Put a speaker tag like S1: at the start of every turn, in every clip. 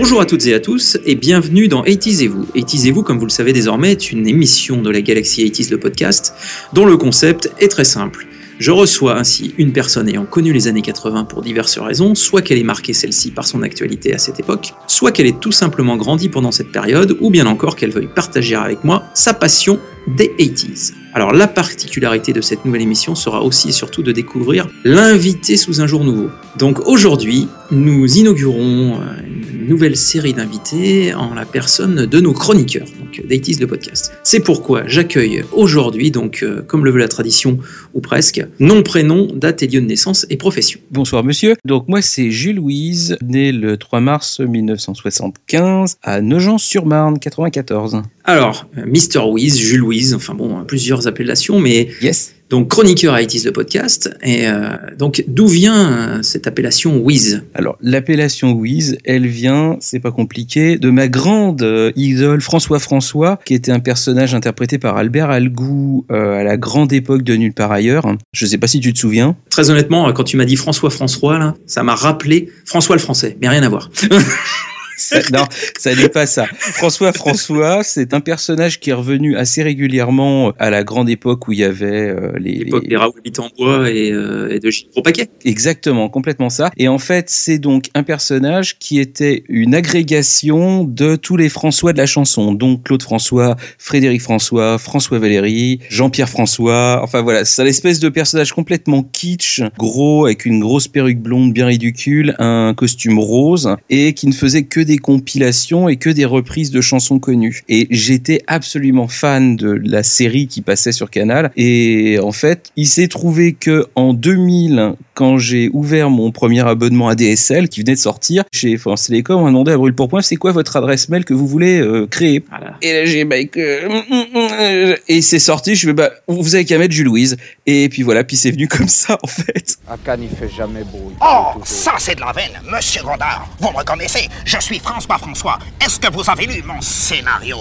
S1: Bonjour à toutes et à tous et bienvenue dans 80 et vous. 80 et vous, comme vous le savez désormais, est une émission de la galaxie 80 le podcast, dont le concept est très simple. Je reçois ainsi une personne ayant connu les années 80 pour diverses raisons, soit qu'elle ait marqué celle-ci par son actualité à cette époque, soit qu'elle ait tout simplement grandi pendant cette période, ou bien encore qu'elle veuille partager avec moi sa passion des 80s. Alors la particularité de cette nouvelle émission sera aussi et surtout de découvrir l'invité sous un jour nouveau. Donc aujourd'hui, nous inaugurons euh, nouvelle série d'invités en la personne de nos chroniqueurs, donc d'Aitis le podcast. C'est pourquoi j'accueille aujourd'hui, donc euh, comme le veut la tradition ou presque, nom, prénom, date et lieu de naissance et profession.
S2: Bonsoir monsieur, donc moi c'est Jules Louise, né le 3 mars 1975 à Nogent-sur-Marne, 94.
S1: Alors, Mr. Wiz, Jules Louise, enfin bon, plusieurs appellations, mais
S2: Yes.
S1: donc chroniqueur à ITIS le podcast. Et euh, donc, d'où vient euh, cette appellation Wiz?
S2: Alors, l'appellation Wiz, elle vient, c'est pas compliqué, de ma grande euh, idole François François, qui était un personnage interprété par Albert Algou à la grande époque de Nulle part ailleurs. Je sais pas si tu te souviens.
S1: Très honnêtement, quand tu m'as dit François François, là, ça m'a rappelé François le Français, mais rien à voir.
S2: Ça- non, ça n'est pas ça. François François, c'est un personnage qui est revenu assez régulièrement à la grande époque où il y avait euh, les, les-
S1: Raoul en bois et, euh, et de Gilles Paquet.
S2: Exactement, complètement ça. Et en fait, c'est donc un personnage qui était une agrégation de tous les François de la chanson. Donc Claude François, Frédéric François, François Valéry, Jean-Pierre François. Enfin voilà, c'est l'espèce de personnage complètement kitsch, gros, avec une grosse perruque blonde bien ridicule, un costume rose, et qui ne faisait que des compilations et que des reprises de chansons connues. Et j'étais absolument fan de la série qui passait sur Canal. Et en fait, il s'est trouvé que en 2000, quand j'ai ouvert mon premier abonnement ADSL qui venait de sortir chez France Télécom, on m'a demandé à brûle pour point, c'est quoi votre adresse mail que vous voulez euh, créer?
S1: Voilà.
S2: Et là j'ai bah, euh, mm, mm, mm, et c'est sorti, je vais bah vous avez qu'à mettre Jules Louise et puis voilà, puis c'est venu comme ça en fait.
S3: À Cannes, il fait jamais beau.
S4: Oh, ça c'est de la veine, Monsieur Godard. Vous me reconnaissez Je suis François François. Est-ce que vous avez lu mon scénario?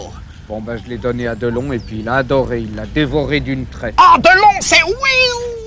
S3: Bon, ben, je l'ai donné à Delon et puis il a adoré, il l'a dévoré d'une traite.
S4: Oh, de long, c'est Wiz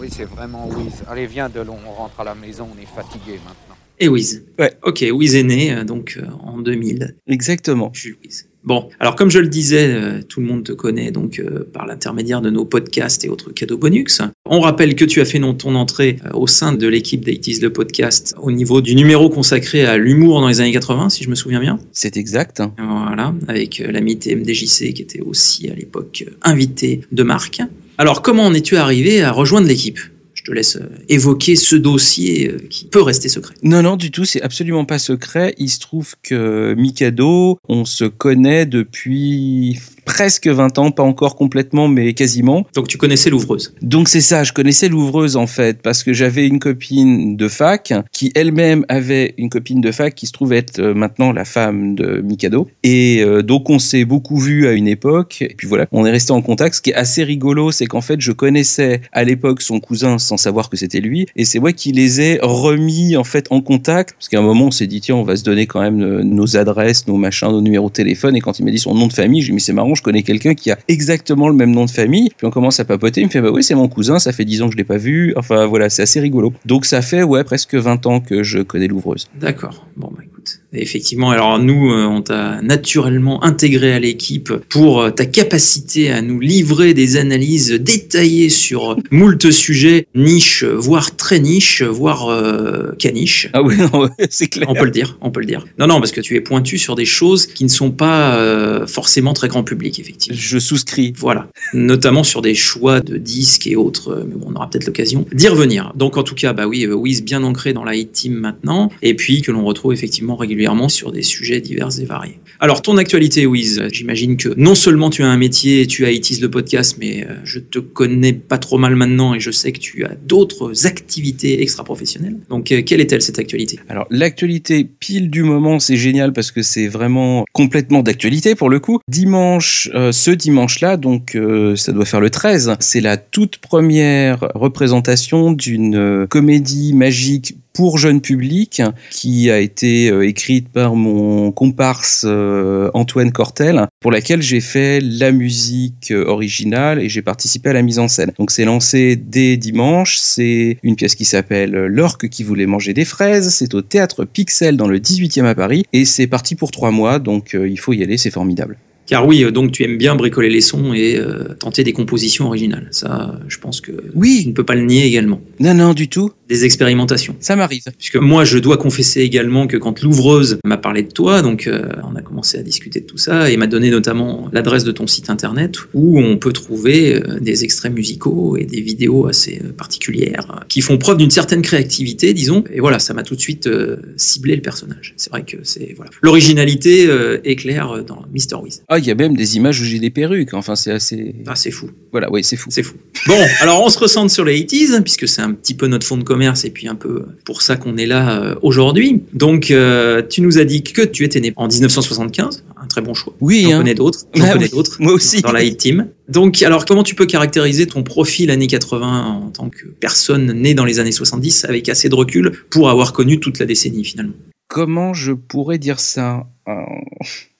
S3: Oui, c'est vraiment Wiz. Allez, viens, Delon, on rentre à la maison, on est fatigué maintenant.
S1: Et Wiz.
S2: Ouais.
S1: Ok, Wiz est né euh, donc euh, en 2000.
S2: Exactement.
S1: Jules Wiz. Bon, alors comme je le disais, euh, tout le monde te connaît donc euh, par l'intermédiaire de nos podcasts et autres cadeaux bonus. On rappelle que tu as fait non, ton entrée euh, au sein de l'équipe d'Aitis le podcast au niveau du numéro consacré à l'humour dans les années 80, si je me souviens bien.
S2: C'est exact.
S1: Voilà, avec euh, l'ami TMDJC qui était aussi à l'époque euh, invité de Marc. Alors comment en es-tu arrivé à rejoindre l'équipe? Je te laisse euh, évoquer ce dossier euh, qui peut rester secret.
S2: Non, non, du tout, c'est absolument pas secret. Il se trouve que Mikado, on se connaît depuis presque 20 ans, pas encore complètement, mais quasiment.
S1: Donc tu connaissais l'ouvreuse.
S2: Donc c'est ça, je connaissais l'ouvreuse en fait, parce que j'avais une copine de fac qui elle-même avait une copine de fac qui se trouve être euh, maintenant la femme de Mikado. Et euh, donc on s'est beaucoup vu à une époque, et puis voilà, on est resté en contact. Ce qui est assez rigolo, c'est qu'en fait je connaissais à l'époque son cousin sans savoir que c'était lui, et c'est moi qui les ai remis en fait en contact, parce qu'à un moment on s'est dit tiens on va se donner quand même euh, nos adresses, nos machins, nos numéros de téléphone, et quand il m'a dit son nom de famille, j'ai dit mais c'est marrant, je connais quelqu'un qui a exactement le même nom de famille, puis on commence à papoter, il me fait bah oui c'est mon cousin, ça fait 10 ans que je l'ai pas vu, enfin voilà c'est assez rigolo. Donc ça fait ouais presque 20 ans que je connais l'ouvreuse.
S1: D'accord. Bon, bah écoute. Et effectivement, alors nous, euh, on t'a naturellement intégré à l'équipe pour euh, ta capacité à nous livrer des analyses détaillées sur moult sujets, niche, voire très niche, voire euh, caniche.
S2: Ah oui c'est clair.
S1: On peut le dire, on peut le dire. Non, non, parce que tu es pointu sur des choses qui ne sont pas euh, forcément très grand public, effectivement.
S2: Je souscris.
S1: Voilà, notamment sur des choix de disques et autres, mais bon, on aura peut-être l'occasion d'y revenir. Donc en tout cas, bah oui, Wiz bien ancré dans la hit team maintenant, et puis que l'on retrouve effectivement régulièrement sur des sujets divers et variés. Alors ton actualité, Wiz, j'imagine que non seulement tu as un métier, tu as le podcast, mais euh, je te connais pas trop mal maintenant et je sais que tu as d'autres activités extra-professionnelles. Donc euh, quelle est-elle cette actualité?
S2: Alors l'actualité pile du moment, c'est génial parce que c'est vraiment complètement d'actualité pour le coup. Dimanche, euh, ce dimanche-là, donc ça doit faire le 13, c'est la toute première représentation d'une comédie magique pour jeune public qui a été euh, écrite par mon comparse euh, Antoine Cortel, pour laquelle j'ai fait la musique euh, originale et j'ai participé à la mise en scène. Donc c'est lancé dès dimanche, c'est une pièce qui s'appelle L'orque qui voulait manger des fraises, c'est au théâtre Pixel dans le 18e à Paris. Et c'est parti pour trois mois, donc il faut y aller, c'est formidable.
S1: Car oui, euh, donc tu aimes bien bricoler les sons et euh, tenter des compositions originales. Ça, je pense que
S2: oui.
S1: tu ne peux pas le nier également.
S2: Non, non, du tout.
S1: Des expérimentations.
S2: Ça m'arrive.
S1: Puisque moi, je dois confesser également que quand l'ouvreuse m'a parlé de toi, donc euh, on a commencé à discuter de tout ça et m'a donné notamment l'adresse de ton site internet où on peut trouver des extraits musicaux et des vidéos assez particulières qui font preuve d'une certaine créativité, disons. Et voilà, ça m'a tout de suite ciblé le personnage. C'est vrai que c'est voilà, l'originalité est claire dans Mister Wiz.
S2: Ah, il y a même des images où j'ai des perruques. Enfin, c'est assez.
S1: Ah, c'est fou.
S2: Voilà, oui, c'est fou.
S1: C'est fou. Bon, alors on se recentre sur les 80s, puisque c'est un petit peu notre fond de commerce et puis un peu pour ça qu'on est là euh, aujourd'hui. Donc, euh, tu nous as dit que tu étais né en 1975, un très bon choix.
S2: Oui,
S1: j'en
S2: hein.
S1: connais d'autres. J'en
S2: Ah
S1: connais
S2: oui,
S1: d'autres.
S2: moi aussi.
S1: Dans la hit team. Donc, alors, comment tu peux caractériser ton profil années 80 en tant que personne née dans les années 70 avec assez de recul pour avoir connu toute la décennie finalement?
S2: Comment je pourrais dire ça? Euh,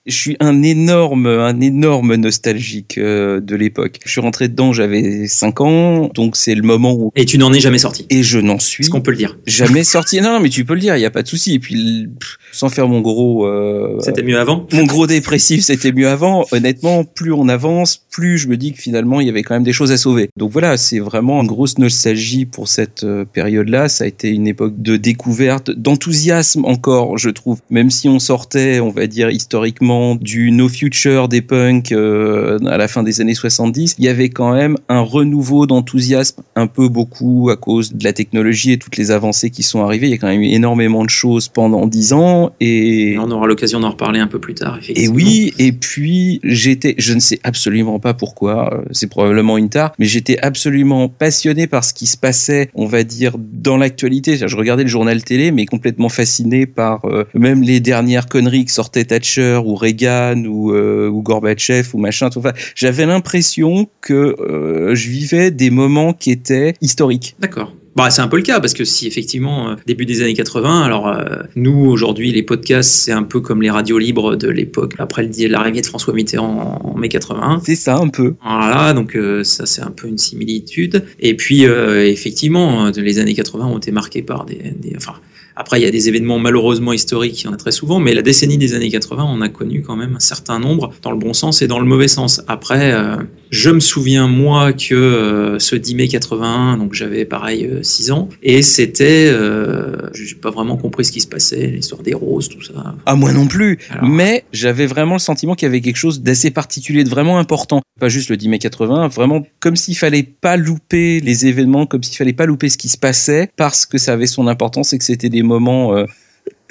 S2: je suis un énorme, un énorme nostalgique euh, de l'époque. Je suis rentré dedans, j'avais 5 ans, donc c'est le moment où...
S1: Et tu n'en es jamais sorti.
S2: Et je n'en suis
S1: Est-ce qu'on peut le dire?
S2: jamais sorti. Non, mais tu peux le dire, il n'y a pas de souci. Et puis, pff, sans faire mon gros... euh,
S1: C'était mieux avant?
S2: mon gros dépressif, c'était mieux avant. Honnêtement, plus on avance, plus je me dis que finalement, il y avait quand même des choses à sauver. Donc voilà, c'est vraiment une grosse nostalgie pour cette euh, période-là. Ça a été une époque de découverte, d'enthousiasme encore, je trouve. Même si on sortait, on va dire historiquement, du No Future des punks euh, à la fin des années 70, il y avait quand même un renouveau d'enthousiasme, un peu beaucoup à cause de la technologie et toutes les avancées qui sont arrivées. Il y a quand même eu énormément de choses pendant dix ans et
S1: Et on aura l'occasion d'en reparler un peu plus tard,
S2: et
S1: effectivement.
S2: oui, et puis j'étais, je ne sais absolument pas pourquoi, euh, c'est probablement une tare, mais j'étais absolument passionné par ce qui se passait, on va dire, dans l'actualité. Je regardais le journal télé, mais complètement fasciné par euh, même les dernières conneries que sortait Thatcher ou Reagan ou, euh, ou Gorbatchev ou machin. tout. Enfin, j'avais l'impression que euh, je vivais des moments qui étaient historiques.
S1: D'accord. Bah, c'est un peu le cas parce que si effectivement euh, début des années 80, alors euh, nous aujourd'hui les podcasts c'est un peu comme les radios libres de l'époque après l'arrivée de François Mitterrand en, en mai 81.
S2: C'est ça un peu.
S1: Voilà, donc euh, ça c'est un peu une similitude. Et puis euh, effectivement, les années 80 ont été marquées par des, des- enfin après il y a des événements malheureusement historiques, il y en a très souvent, mais la décennie des années 80, on a connu quand même un certain nombre dans le bon sens et dans le mauvais sens. Après, euh, je me souviens moi que euh, ce 10 mai 81, donc j'avais pareil 6 ans, et c'était, euh, j'ai pas vraiment compris ce qui se passait, l'histoire des roses, tout ça.
S2: Ah moi non plus.
S1: Alors-
S2: mais j'avais vraiment le sentiment qu'il y avait quelque chose d'assez particulier, de vraiment important. Pas juste le 10 mai 80, vraiment comme s'il fallait pas louper les événements, comme s'il fallait pas louper ce qui se passait, parce que ça avait son importance et que c'était des moments... euh,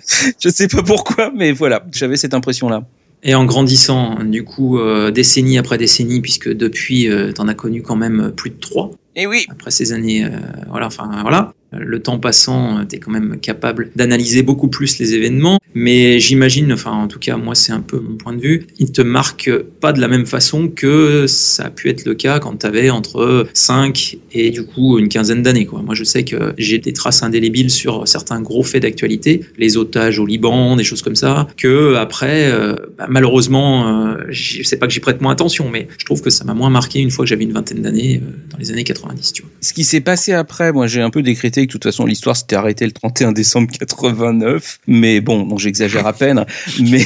S2: Je sais pas pourquoi, mais voilà, j'avais cette impression-là.
S1: Et en grandissant, du coup, euh, décennie après décennie, puisque depuis, euh, t'en as connu quand même plus de trois.
S2: Et oui
S1: Après ces années, euh, voilà, enfin voilà. Le temps passant, tu es quand même capable d'analyser beaucoup plus les événements, mais j'imagine, enfin en tout cas moi c'est un peu mon point de vue, il te marque pas de la même façon que ça a pu être le cas quand tu avais entre 5 et du coup une quinzaine d'années. Moi je sais que j'ai des traces indélébiles sur certains gros faits d'actualité, les otages au Liban, des choses comme ça, que après, euh, bah, malheureusement, euh, j'y- c'est pas que j'y prête moins attention, mais je trouve que ça m'a moins marqué une fois que j'avais une vingtaine d'années euh, dans les années 90, tu vois.
S2: Ce qui s'est passé après, moi j'ai un peu décrété que de toute façon l'histoire s'était arrêtée le 31 décembre 89, mais bon, j'exagère à peine, mais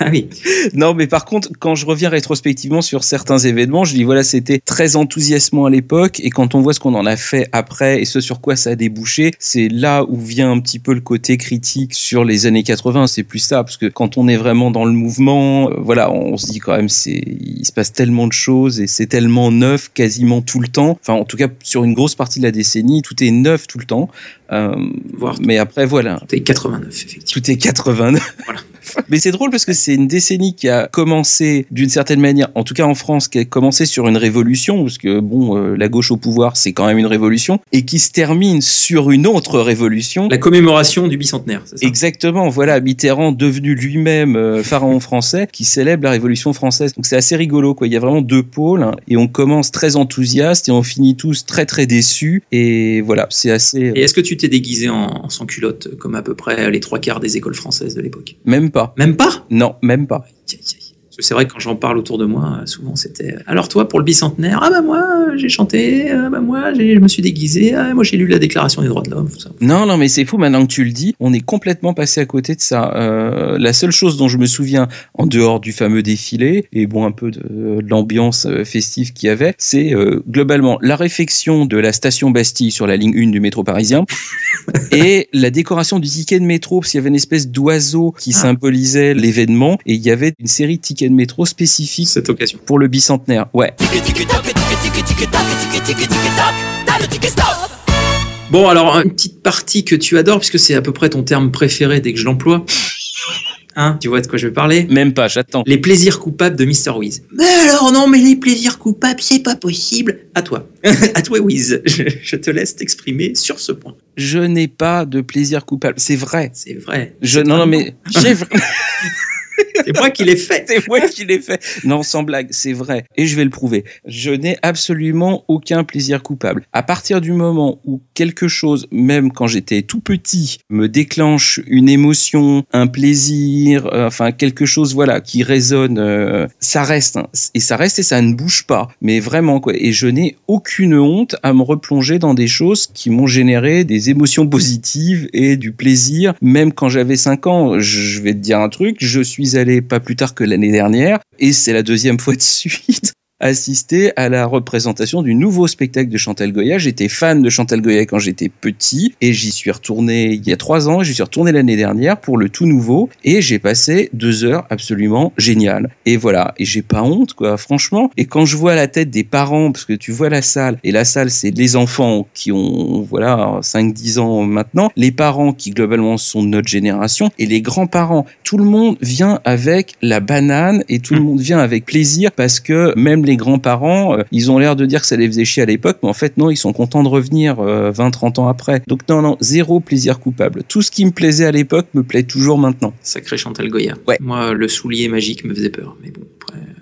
S1: Ah oui.
S2: non, mais par contre, quand je reviens rétrospectivement sur certains événements, je dis voilà, c'était très enthousiasmant à l'époque, et quand on voit ce qu'on en a fait après et ce sur quoi ça a débouché, c'est là où vient un petit peu le côté critique sur les années 80. C'est plus ça, parce que quand on est vraiment dans le mouvement, euh, voilà, on se dit quand même, c'est, il se passe tellement de choses et c'est tellement neuf quasiment tout le temps. Enfin, en tout cas, sur une grosse partie de la décennie, tout est neuf tout le temps. Euh,
S1: Voire
S2: mais après, voilà,
S1: T'es 89, effectivement.
S2: tout est 89.
S1: Voilà.
S2: Mais c'est drôle parce que c'est une décennie qui a commencé d'une certaine manière, en tout cas en France, qui a commencé sur une révolution, parce que bon, euh, la gauche au pouvoir, c'est quand même une révolution, et qui se termine sur une autre révolution.
S1: La commémoration du bicentenaire, c'est ça?
S2: Exactement, voilà, Mitterrand devenu lui-même euh, pharaon français, qui célèbre la Révolution française. Donc c'est assez rigolo, quoi. Il y a vraiment deux pôles, hein, et on commence très enthousiaste et on finit tous très très déçus. Et voilà, c'est assez.
S1: Et est-ce que tu t'es déguisé en, en sans culotte, comme à peu près les trois quarts des écoles françaises de l'époque
S2: Même pas.
S1: Même pas?
S2: Non, même pas.
S1: Aïe, aïe, aïe. C'est vrai que quand j'en parle autour de moi, euh, souvent c'était euh, alors toi pour le bicentenaire, ah bah moi euh, j'ai chanté, ah bah moi je me suis déguisé, ah moi j'ai lu la déclaration des droits de l'homme.
S2: Non, non, mais c'est fou maintenant que tu le dis. On est complètement passé à côté de ça. Euh, la seule chose dont je me souviens, en dehors du fameux défilé et bon un peu de, de l'ambiance festive qu'il y avait, c'est euh, globalement la réfection de la station Bastille sur la ligne 1 du métro parisien et la décoration du ticket de métro parce qu'il y avait une espèce d'oiseau qui
S1: Ah.
S2: symbolisait l'événement et il y avait une série de tickets de métro spécifiques
S1: Cette occasion.
S2: pour le bicentenaire. Ouais.
S1: Bon alors une petite partie que tu adores puisque c'est à peu près ton terme préféré dès que je l'emploie. Hein, tu vois de quoi je veux parler?
S2: Même pas, j'attends.
S1: Les plaisirs coupables de Mr. Wiz. Mais alors non, mais les plaisirs coupables, c'est pas possible. À toi. à toi, Wiz. Je, je te laisse t'exprimer sur ce point.
S2: Je n'ai pas de plaisir coupable. C'est vrai.
S1: C'est vrai.
S2: Je, non, non, mais j'ai
S1: C'est moi qui l'ai fait.
S2: C'est moi qui l'ai fait. Non, sans blague, c'est vrai. Et je vais le prouver. Je n'ai absolument aucun plaisir coupable. À partir du moment où quelque chose, même quand j'étais tout petit, me déclenche une émotion, un plaisir, euh, enfin quelque chose, voilà, qui résonne, euh, ça reste. hein. Et ça reste et ça ne bouge pas. Mais vraiment, quoi. Et je n'ai aucune honte à me replonger dans des choses qui m'ont généré des émotions positives et du plaisir. Même quand j'avais 5 ans, je vais te dire un truc, je suis allé pas plus tard que l'année dernière, et c'est la deuxième fois de suite, assister à la représentation du nouveau spectacle de Chantal Goya. J'étais fan de Chantal Goya quand j'étais petit, et j'y suis retourné il y a trois ans, et j'y suis retourné l'année dernière pour le tout nouveau, et j'ai passé deux heures absolument géniales. Et voilà, et j'ai pas honte, quoi, franchement. Et quand je vois la tête des parents, parce que tu vois la salle, et la salle, c'est les enfants qui ont, voilà, 5-10 ans maintenant, les parents qui globalement sont de notre génération, et les grands-parents. Tout le monde vient avec la banane, et tout le monde vient avec plaisir, parce que même les grands-parents, euh, ils ont l'air de dire que ça les faisait chier à l'époque, mais en fait, non, ils sont contents de revenir euh, 20-30 ans après. Donc non, non, zéro plaisir coupable. Tout ce qui me plaisait à l'époque me plaît toujours maintenant.
S1: Sacré Chantal Goya.
S2: Ouais.
S1: Moi, le soulier magique me faisait peur. Mais bon,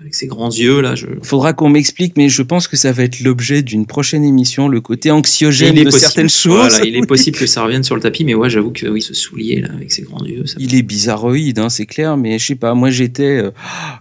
S1: avec ses grands yeux, là, je.
S2: Faudra qu'on m'explique, mais je pense que ça va être l'objet d'une prochaine émission, le côté anxiogène de
S1: possible.
S2: certaines choses.
S1: Voilà, il est possible que ça revienne sur le tapis, mais ouais, j'avoue que oui, ce soulier, là, avec ses grands yeux, ça.
S2: Il est bizarroïde, hein, c'est clair, mais je sais pas. Moi, j'étais. euh,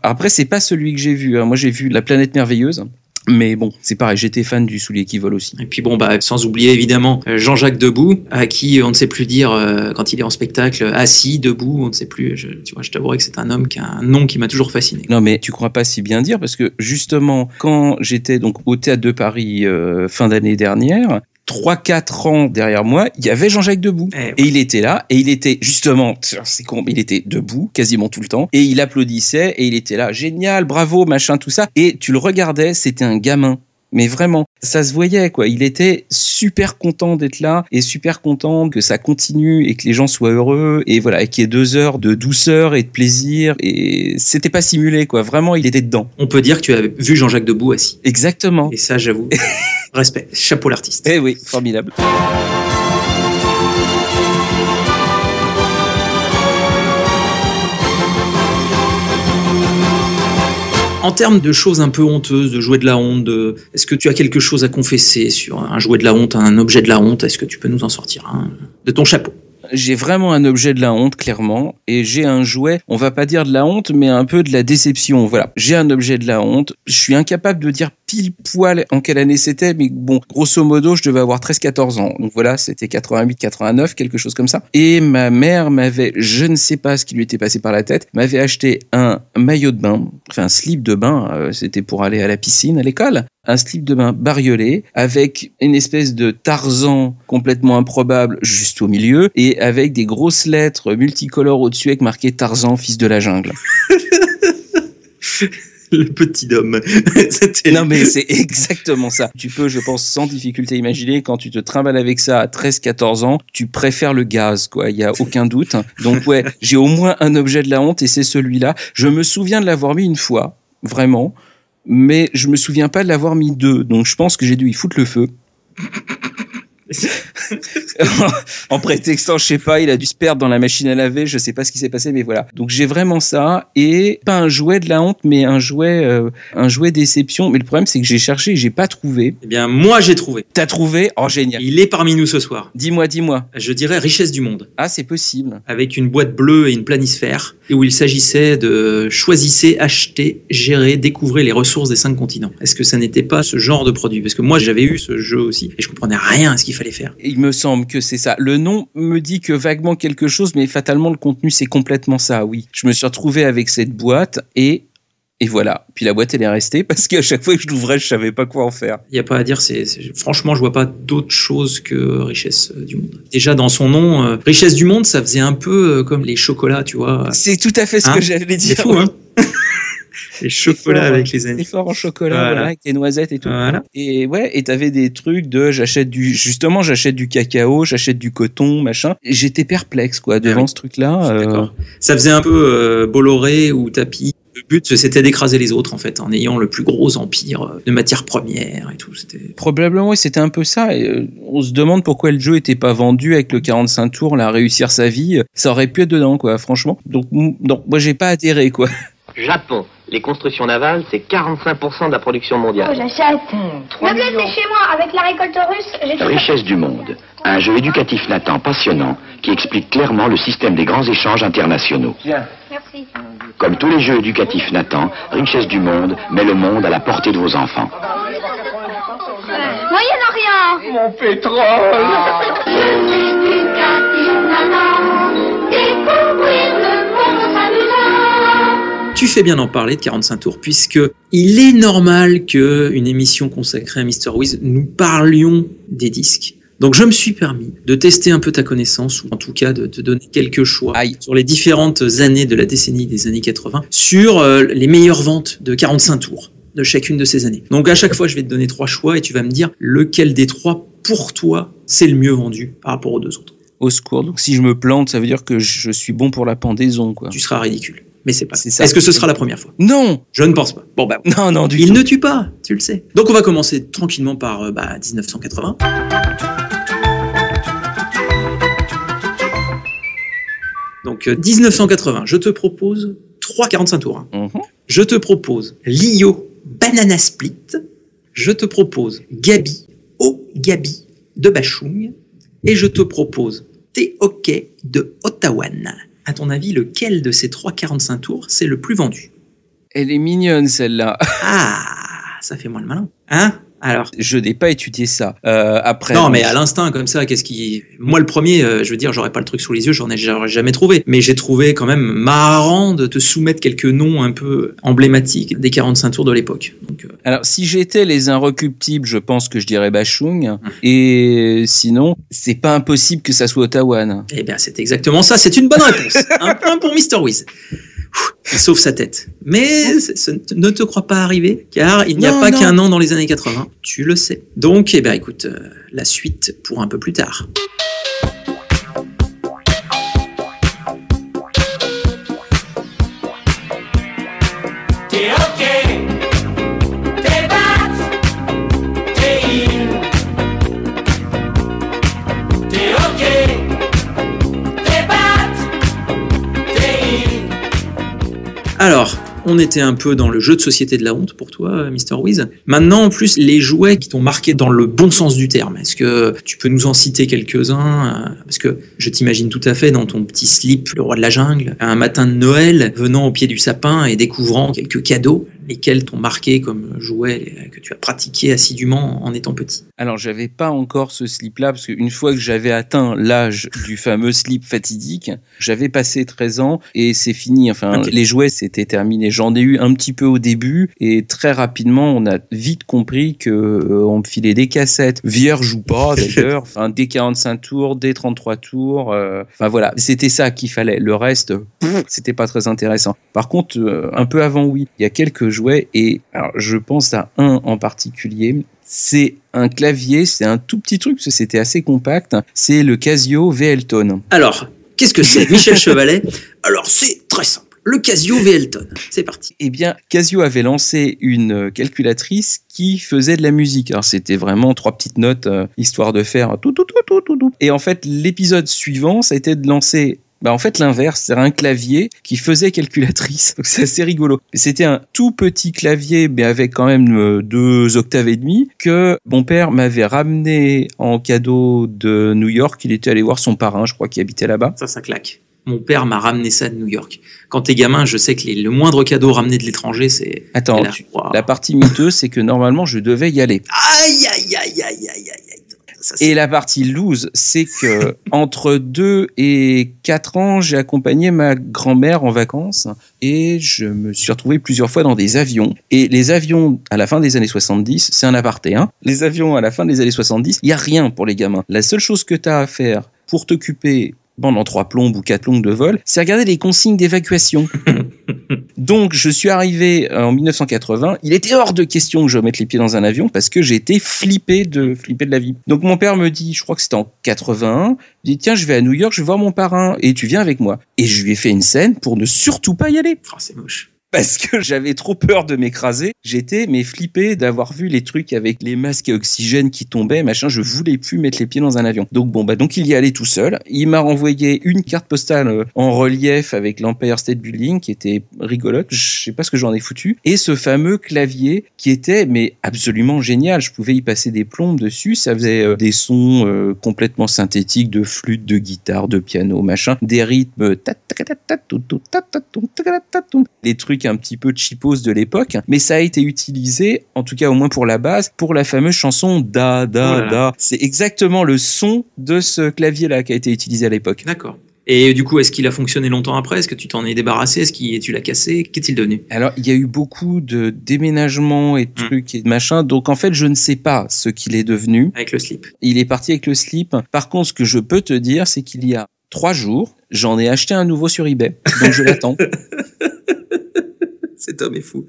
S2: Après, c'est pas celui que j'ai vu. hein. Moi, j'ai vu La Planète Merveilleuse. Mais bon, c'est pareil. J'étais fan du soulier qui vole aussi.
S1: Et puis bon, bah, sans oublier évidemment euh, Jean-Jacques Debout, à qui on ne sait plus dire euh, quand il est en spectacle, assis, debout, on ne sait plus. Je, tu vois, je t'avouerai que c'est un homme qui a un nom qui m'a toujours fasciné.
S2: Non, mais tu crois pas si bien dire parce que justement, quand j'étais donc au théâtre de Paris euh, fin d'année dernière. 3-4 ans derrière moi, il y avait Jean-Jacques Debout.
S1: Eh ouais.
S2: Et il était là, et il était justement, c'est con, mais il était debout quasiment tout le temps, et il applaudissait, et il était là, génial, bravo, machin, tout ça. Et tu le regardais, c'était un gamin. Mais vraiment, ça se voyait, quoi. Il était super content d'être là et super content que ça continue et que les gens soient heureux et voilà, et qu'il y ait deux heures de douceur et de plaisir et c'était pas simulé, quoi. Vraiment, il était dedans.
S1: On peut dire que tu as vu Jean-Jacques Debout assis.
S2: Exactement.
S1: Et ça, j'avoue, respect, chapeau l'artiste.
S2: Eh oui, formidable.
S1: En termes de choses un peu honteuses, de jouer de la honte, est-ce que tu as quelque chose à confesser sur un jouet de la honte, un objet de la honte? Est-ce que tu peux nous en sortir un de ton chapeau?
S2: J'ai vraiment un objet de la honte, clairement, et j'ai un jouet, on va pas dire de la honte, mais un peu de la déception. Voilà, j'ai un objet de la honte. Je suis incapable de dire pile poil en quelle année c'était, mais bon, grosso modo, je devais avoir 13-14 ans. Donc voilà, c'était 88-89, quelque chose comme ça. Et ma mère m'avait, je ne sais pas ce qui lui était passé par la tête, m'avait acheté un maillot de bain, enfin un slip de bain, euh, c'était pour aller à la piscine à l'école, un slip de bain bariolé avec une espèce de Tarzan complètement improbable juste au milieu et avec des grosses lettres multicolores au-dessus avec marqué Tarzan, fils de la jungle.
S1: Le petit homme.
S2: Non mais c'est exactement ça. Tu peux, je pense, sans difficulté imaginer quand tu te trimbales avec ça à 13-14 ans, tu préfères le gaz, quoi. Il y a aucun doute. Donc ouais, j'ai au moins un objet de la honte et c'est celui-là. Je me souviens de l'avoir mis une fois, vraiment, mais je me souviens pas de l'avoir mis deux. Donc je pense que j'ai dû y foutre le feu. en prétextant, je sais pas, il a dû se perdre dans la machine à laver, je sais pas ce qui s'est passé, mais voilà. Donc j'ai vraiment ça et pas un jouet de la honte, mais un jouet, euh, un jouet déception. Mais le problème, c'est que j'ai cherché, et j'ai pas trouvé.
S1: Eh bien, moi, j'ai trouvé.
S2: T'as trouvé? Oh génial.
S1: Il est parmi nous ce soir.
S2: Dis-moi, dis-moi.
S1: Je dirais richesse du monde,
S2: Ah, c'est possible.
S1: avec une boîte bleue et une planisphère, et où il s'agissait de choisissez, acheter, gérer, découvrir les ressources des cinq continents. Est-ce que ça n'était pas ce genre de produit? Parce que moi, j'avais eu ce jeu aussi, et je comprenais rien à ce qu'il fallait faire.
S2: Il me semble que c'est ça. Le nom me dit que vaguement quelque chose, mais fatalement le contenu c'est complètement ça. Oui. Je me suis retrouvé avec cette boîte et et voilà. Puis la boîte elle est restée parce qu'à chaque fois que je l'ouvrais, je savais pas quoi en faire.
S1: Il n'y a pas à dire, c'est franchement, je vois pas d'autre chose que richesse euh, du monde. Déjà dans son nom, euh, richesse du monde, ça faisait un peu euh, comme les chocolats, tu vois.
S2: C'est tout à fait ce
S1: Hein
S2: que j'allais dire.
S1: C'est fou, hein Les chocolats
S2: fort,
S1: avec les
S2: fort en chocolat,
S1: Voilà.
S2: voilà, avec les noisettes et tout.
S1: Voilà.
S2: Et ouais, et t'avais des trucs de j'achète du justement j'achète du cacao, j'achète du coton, machin. J'étais perplexe quoi devant
S1: Ah oui.
S2: ce truc-là. Euh.
S1: Ça faisait un peu euh, Bolloré ou Tapi. Le but, c'était d'écraser les autres, en fait, en ayant le plus gros empire euh, de matières premières et tout. C'était
S2: Probablement, oui, c'était un peu ça. Et, euh, on se demande pourquoi le jeu était pas vendu avec le 45 tours, là, réussir sa vie. Ça aurait pu être dedans, quoi, franchement. Donc, donc moi, j'ai pas adhéré, quoi.
S5: Japon, les constructions navales, c'est 45% de la production
S6: Oh,
S5: mondiale.
S6: j'achète. Me blessez chez moi, avec la récolte russe, j'ai tout
S7: Richesse du monde, un jeu éducatif natant passionnant qui explique clairement le système des grands échanges internationaux.
S6: Merci.
S7: Comme tous les jeux éducatifs natants, Richesse du monde met le monde à la portée de vos enfants.
S6: Moyenne rien.
S7: Mon pétrole
S1: Tu fais bien d'en parler de 45 tours, puisque il est normal que une émission consacrée à Mr. Wiz, nous parlions des disques. Donc je me suis permis de tester un peu ta connaissance, ou en tout cas de te donner quelques choix sur les différentes années de la décennie des années 80, sur euh, les meilleures ventes de 45 tours de chacune de ces années. Donc à chaque fois, je vais te donner trois choix et tu vas me dire lequel des trois, pour toi, c'est le mieux vendu par rapport aux deux autres.
S2: Au secours. Donc, si je me plante, ça veut dire que je suis bon pour la pendaison, quoi.
S1: Tu seras ridicule. Mais c'est pas. Est-ce que ce sera la première fois?
S2: Non!
S1: Je ne pense pas. Bon bah
S2: Non, non, du
S1: Il
S2: tout.
S1: ne tue pas, tu le sais. Donc on va commencer tranquillement par euh, bah, 1980. Donc euh, 1980, je te propose 3 45 tours. hein.
S2: Mhm.
S1: Je te propose Lio Banana Split. Je te propose Gabi, Oh Gabi de Bachung. Et je te propose Te-Ok de Ottawan. À ton avis, lequel de ces 3 45 tours c'est le plus vendu?
S2: Elle est mignonne, celle-là.
S1: Ah, ça fait moins le malin. Hein? Alors
S2: Je n'ai pas étudié ça. Euh, après.
S1: Non, mais à l'instinct, comme ça, qu'est-ce qui. Moi, le premier, euh, je veux dire, j'aurais pas le truc sous les yeux, j'en ai jamais trouvé. Mais j'ai trouvé quand même marrant de te soumettre quelques noms un peu emblématiques des 45 tours de l'époque. Donc, euh,
S2: Alors, si j'étais les inrecuptibles, je pense que je dirais Bachung.
S1: Hum.
S2: Et sinon, c'est pas impossible que ça soit Ottawa.
S1: eh bien, c'est exactement ça. C'est une bonne réponse. un point pour Mr. Wiz. Sauve sa tête. Mais ne te crois pas arriver, car il n'y a
S2: Non,
S1: pas qu'un an dans les années 80. Tu le sais. Donc, eh bien, écoute, euh, la suite pour un peu plus tard. On était un peu dans le jeu de société de la honte pour toi, euh, Mr. Wiz. Maintenant, en plus, les jouets qui t'ont marqué dans le bon sens du terme. Est-ce que tu peux nous en citer quelques-uns euh, Parce que je t'imagine tout à fait dans ton petit slip, le roi de la jungle, un matin de Noël, venant au pied du sapin et découvrant quelques cadeaux, lesquels t'ont marqué comme jouet que tu as pratiqué assidûment en étant petit.
S2: Alors, j'avais pas encore ce slip-là, parce qu'une fois que j'avais atteint l'âge du fameux slip fatidique, j'avais passé 13 ans et c'est fini. Enfin, les jouets, c'était terminé. J'en ai eu un petit peu au début et très rapidement, on a vite compris que euh, on me filait des cassettes vierges ou pas d'ailleurs, enfin des 45 tours, des 33 tours. euh, Enfin voilà, c'était ça qu'il fallait. Le reste, c'était pas très intéressant. Par contre, euh, un peu avant, oui, il y a quelques jouets et alors je pense à un en particulier. C'est un clavier, c'est un tout petit truc, parce que c'était assez compact. C'est le Casio VL Tone.
S1: Alors, qu'est-ce que c'est, Michel Chevalet? Alors, c'est très simple. le Casio VLTON. C'est parti.
S2: Eh bien, Casio avait lancé une calculatrice qui faisait de la musique. Alors, c'était vraiment trois petites notes, euh, histoire de faire tout, tout, tout, tout, tout, tout. Et en fait, l'épisode suivant, ça a été de lancer bah en fait l'inverse, c'est un clavier qui faisait calculatrice. Donc c'est assez rigolo. C'était un tout petit clavier, mais avec quand même euh, deux octaves et demi, que mon père m'avait ramené en cadeau de New York. Il était allé voir son parrain, je crois, qui habitait là-bas.
S1: Ça, ça claque. Mon père m'a ramené ça de New York. Quand t'es gamin, je sais que les- le moindre cadeau ramené de l'étranger, c'est.
S2: Attends,
S1: là,
S2: tu-
S1: waouh.
S2: la partie miteuse, c'est que normalement je devais y aller.
S1: Aïe, aïe, aïe, aïe, aïe, aïe. Ça,
S2: Et la partie loose, c'est que entre 2 et 4 ans, j'ai accompagné ma grand-mère en vacances et je me suis retrouvé plusieurs fois dans des avions. Et les avions à la fin des années 70, c'est un aparté, hein. Les avions à la fin des années 70, il y a rien pour les gamins. La seule chose que tu as à faire pour t'occuper pendant trois plombes ou quatre plombes de vol, c'est regarder les consignes d'évacuation. Donc, je suis arrivé en 1980. Il était hors de question que je mette les pieds dans un avion parce que j'étais flippé de flipper de la vie. Donc, mon père me dit, je crois que c'était en 81, il dit tiens, je vais à New York, je vais voir mon parrain et tu viens avec moi. Et je lui ai fait une scène pour ne surtout pas y aller
S1: Oh, c'est moche.
S2: Parce que j'avais trop peur de m'écraser. J'étais mais flippé d'avoir vu les trucs avec les masques à oxygène qui tombaient, machin. Je voulais plus mettre les pieds dans un avion. Donc bon bah donc il y allait tout seul. Il m'a renvoyé une carte postale euh, en relief avec l'Empire State Building qui était rigolote. Je sais pas ce que j'en ai foutu. Et ce fameux clavier qui était mais absolument génial. Je pouvais y passer des plombes dessus. Ça faisait euh, des sons euh, complètement synthétiques de flûte, de guitare, de piano, machin, des rythmes des trucs un petit peu cheapos de l'époque, mais ça a été utilisé, en tout cas au moins pour la base, pour la fameuse chanson Da Da
S1: Oh.
S2: Da. C'est exactement le son de ce clavier-là qui a été utilisé à l'époque.
S1: D'accord. Et du coup, est-ce qu'il a fonctionné longtemps après? Est-ce que tu t'en es débarrassé? Est-ce que tu l'as cassé? Qu'est-il devenu?
S2: Alors, il y a eu beaucoup de déménagements et de
S1: Hmm.
S2: trucs et de machin, donc en fait, je ne sais pas ce qu'il est devenu.
S1: Avec le slip.
S2: Il est parti avec le slip. Par contre, ce que je peux te dire, c'est qu'il y a trois jours, j'en ai acheté un nouveau sur eBay, donc je l'attends.
S1: Cet homme est fou.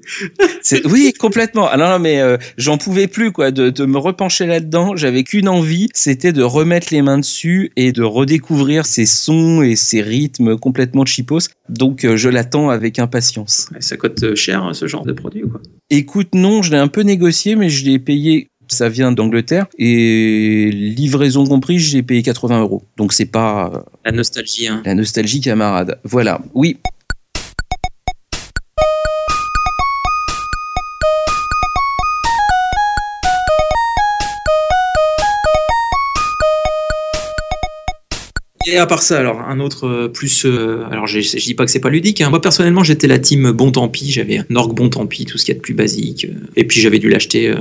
S2: Oui, complètement. Ah non, non, mais euh, j'en pouvais plus quoi de, de me repencher là-dedans. J'avais qu'une envie, c'était de remettre les mains dessus et de redécouvrir ces sons et ces rythmes complètement cheapos. Donc euh, je l'attends avec impatience.
S1: Ça coûte euh, cher ce genre de produit ou quoi
S2: Écoute, non, je l'ai un peu négocié, mais je l'ai payé. Ça vient d'Angleterre et livraison comprise, je l'ai payé 80 euros. Donc c'est pas
S1: La nostalgie, hein.
S2: la nostalgie camarade. Voilà. Oui.
S1: Et à part ça, alors un autre euh, plus, euh, alors j'ai- je dis pas que c'est pas ludique. hein. Moi personnellement, j'étais la team bon tant pis. J'avais un orgue bon tant pis, tout ce qu'il y a de plus basique. euh, Et puis j'avais dû l'acheter. euh,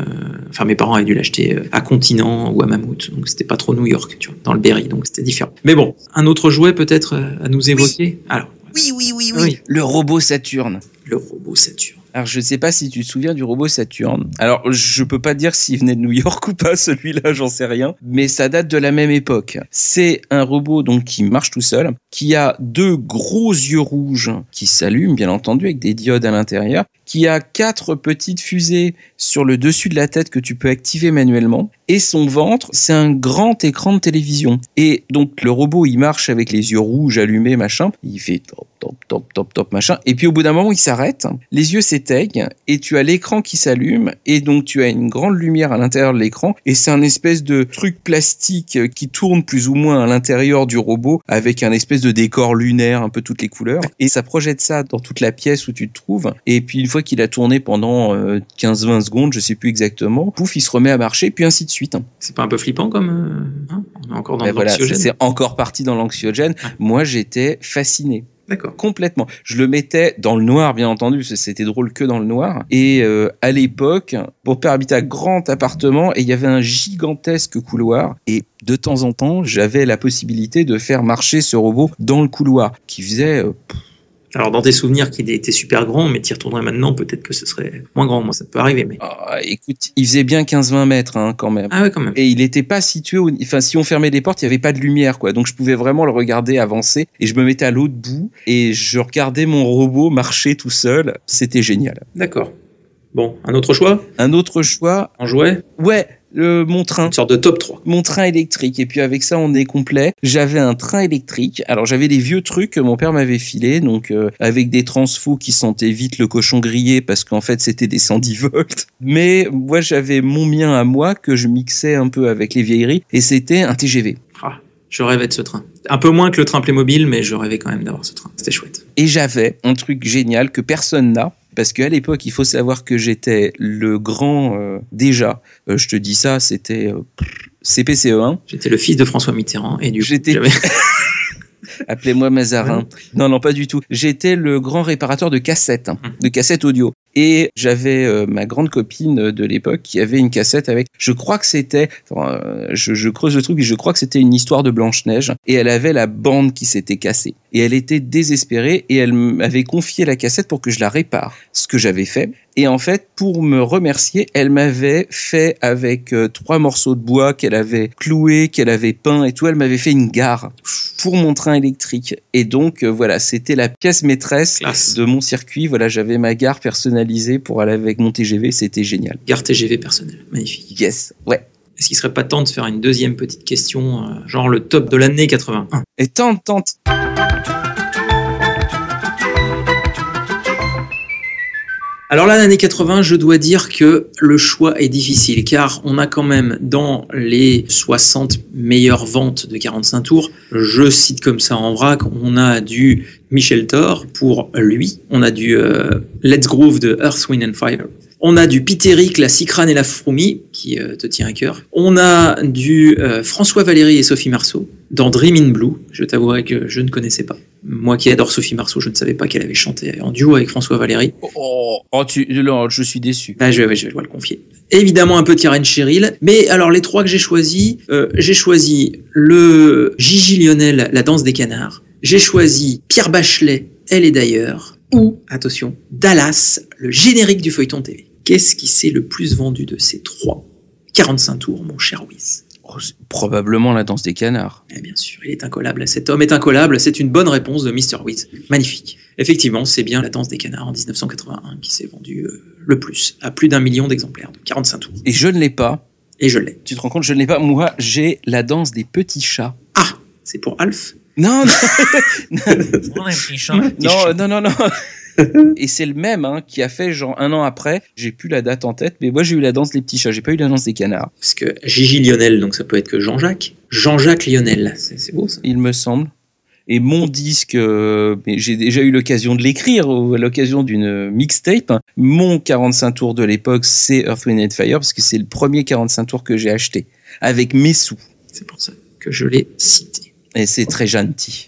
S1: Enfin, mes parents avaient dû l'acheter à Continent ou à Mammouth. Donc c'était pas trop New York, tu vois, dans le Berry. Donc c'était différent. Mais bon, un autre jouet peut-être à nous évoquer? Alors,
S2: Oui, oui, oui,
S1: oui.
S2: Le robot Saturne.
S1: le robot Saturne.
S2: Alors, je sais pas si tu te souviens du robot Saturne. Alors, je peux pas dire s'il venait de New York ou pas, celui-là, j'en sais rien. Mais ça date de la même époque. C'est un robot, donc, qui marche tout seul, qui a deux gros yeux rouges qui s'allument, bien entendu, avec des diodes à l'intérieur, qui a quatre petites fusées sur le dessus de la tête que tu peux activer manuellement. Et son ventre, c'est un grand écran de télévision. Et donc, le robot, il marche avec les yeux rouges allumés, machin. Il fait top, top, top, top, top, machin. Et puis, au bout d'un moment, il s'arrête. Les yeux s'éteignent et tu as l'écran qui s'allume. Et donc, tu as une grande lumière à l'intérieur de l'écran. Et c'est un espèce de truc plastique qui tourne plus ou moins à l'intérieur du robot avec un espèce de décor lunaire, un peu toutes les couleurs. Et ça projette ça dans toute la pièce où tu te trouves. Et puis, une fois qu'il a tourné pendant euh, 15-20 secondes, je sais plus exactement, pouf, il se remet à marcher, puis ainsi de suite.
S1: C'est pas un peu flippant comme euh, hein On est encore dans
S2: Ben voilà,
S1: l'anxiogène.
S2: c'est encore parti dans l'anxiogène.
S1: Ah.
S2: Moi, j'étais fasciné.
S1: D'accord.
S2: Complètement. Je le mettais dans le noir, bien entendu, parce que c'était drôle que dans le noir. Et euh, à l'époque, mon père habitait un grand appartement et il y avait un gigantesque couloir. Et de temps en temps, j'avais la possibilité de faire marcher ce robot dans le couloir, qui faisait euh,
S1: Alors dans tes souvenirs qu'il était super grand, mais tu y retournerais maintenant, peut-être que ce serait moins grand. Moi, ça peut arriver, mais
S2: ah, écoute, il faisait bien 15-20 mètres hein, quand même.
S1: ah ouais, quand même.
S2: Et il n'était pas situé, au... enfin si on fermait les portes, il n'y avait pas de lumière, quoi. Donc je pouvais vraiment le regarder avancer et je me mettais à l'autre bout et je regardais mon robot marcher tout seul. C'était génial.
S1: D'accord. Bon, un autre choix?
S2: Un autre choix,
S1: En jouet?
S2: Ouais, Le, mon train.
S1: Une sorte de top 3.
S2: Mon train électrique. Et puis avec ça, on est complet. J'avais un train électrique. Alors j'avais des vieux trucs que mon père m'avait filé, donc euh, avec des transfos qui sentaient vite le cochon grillé parce qu'en fait c'était des 110 volts. Mais moi j'avais mon mien à moi que je mixais un peu avec les vieilleries et c'était un TGV.
S1: Ah, je rêvais de ce train. Un peu moins que le train Playmobil, mais je rêvais quand même d'avoir ce train. C'était chouette.
S2: Et j'avais un truc génial que personne n'a. Parce qu'à l'époque, il faut savoir que j'étais le grand euh, déjà. euh, je te dis ça, c'était euh, CPCE1.
S1: J'étais le fils de François Mitterrand et du
S2: J'étais- Appelez-moi Mazarin. Non, non, pas du tout. J'étais le grand réparateur de cassettes, hein,
S1: Mhm.
S2: de cassettes audio. Et j'avais euh, ma grande copine de l'époque qui avait une cassette avec, je crois que c'était, euh, je, je creuse le truc, et je crois que c'était une histoire de Blanche-Neige. Et elle avait la bande qui s'était cassée. Et elle était désespérée et elle m'avait confié la cassette pour que je la répare. Ce que j'avais fait. Et en fait, pour me remercier, elle m'avait fait avec euh, trois morceaux de bois qu'elle avait cloués, qu'elle avait peint et tout, elle m'avait fait une gare pour mon train électrique. Et donc, euh, voilà, c'était la pièce maîtresse
S1: Classe.
S2: de mon circuit. Voilà, j'avais ma gare personnalisée pour aller avec mon TGV, c'était génial.
S1: Gare TGV personnel. Magnifique.
S2: Yes, ouais.
S1: Est-ce qu'il serait pas temps de faire une deuxième petite question, euh, genre le top de l'année 81
S2: Et tente, tente.
S1: Alors là, l'année 80, je dois dire que le choix est difficile, car on a quand même dans les 60 meilleures ventes de 45 tours, je cite comme ça en vrac, on a du Michel Thor pour lui, on a du euh, Let's Groove de Earth, Wind and Fire, on a du Pitéric, la Cicrane et la Froumi, qui euh, te tient à cœur. On a du euh, François Valéry et Sophie Marceau dans Dream in Blue. Je t'avouerai que je ne connaissais pas. Moi qui adore Sophie Marceau, je ne savais pas qu'elle avait chanté en duo avec François Valéry.
S2: Oh, oh, tu, non, je suis déçu.
S1: Ah, je, ouais, je dois le confier. Évidemment un peu de Karen Cheryl, mais alors les trois que j'ai choisis, euh, j'ai choisi le Gigi Lionel, la danse des canards. J'ai choisi Pierre Bachelet, elle est d'ailleurs, ou, attention, Dallas, le générique du feuilleton TV. Qu'est-ce qui s'est le plus vendu de ces trois 45 tours, mon cher Wiz?
S2: Oh, probablement la danse des canards.
S1: Eh bien sûr, il est incollable. Cet homme est incollable. C'est une bonne réponse de Mr. Wiz. Magnifique. Effectivement, c'est bien la danse des canards en 1981 qui s'est vendue euh, le plus, à plus d'un million d'exemplaires, de 45 tours.
S2: Et je ne l'ai pas.
S1: Et je l'ai.
S2: Tu te rends compte, je ne l'ai pas. Moi, j'ai la danse des petits chats.
S1: Ah, c'est pour Alf?
S2: Non, non, non, non, non, non. Et c'est le même hein, qui a fait genre un an après. J'ai plus la date en tête, mais moi j'ai eu la danse des petits chats. J'ai pas eu la danse des canards.
S1: Parce que Gigi Lionel, donc ça peut être que Jean-Jacques. Jean-Jacques Lionel, c'est beau ça.
S2: Il me semble. Et mon disque, euh, j'ai déjà eu l'occasion de l'écrire à l'occasion d'une mixtape. Mon 45 tours de l'époque, c'est Earth, Wind and Fire parce que c'est le premier 45 tours que j'ai acheté avec mes sous.
S1: C'est pour ça que je l'ai cité.
S2: Et c'est très gentil.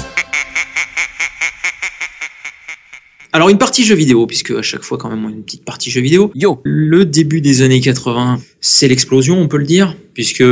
S1: Alors une partie jeu vidéo, puisque à chaque fois quand même on a une petite partie jeu vidéo.
S2: Yo,
S1: Le début des années 80, c'est l'explosion, on peut le dire, puisque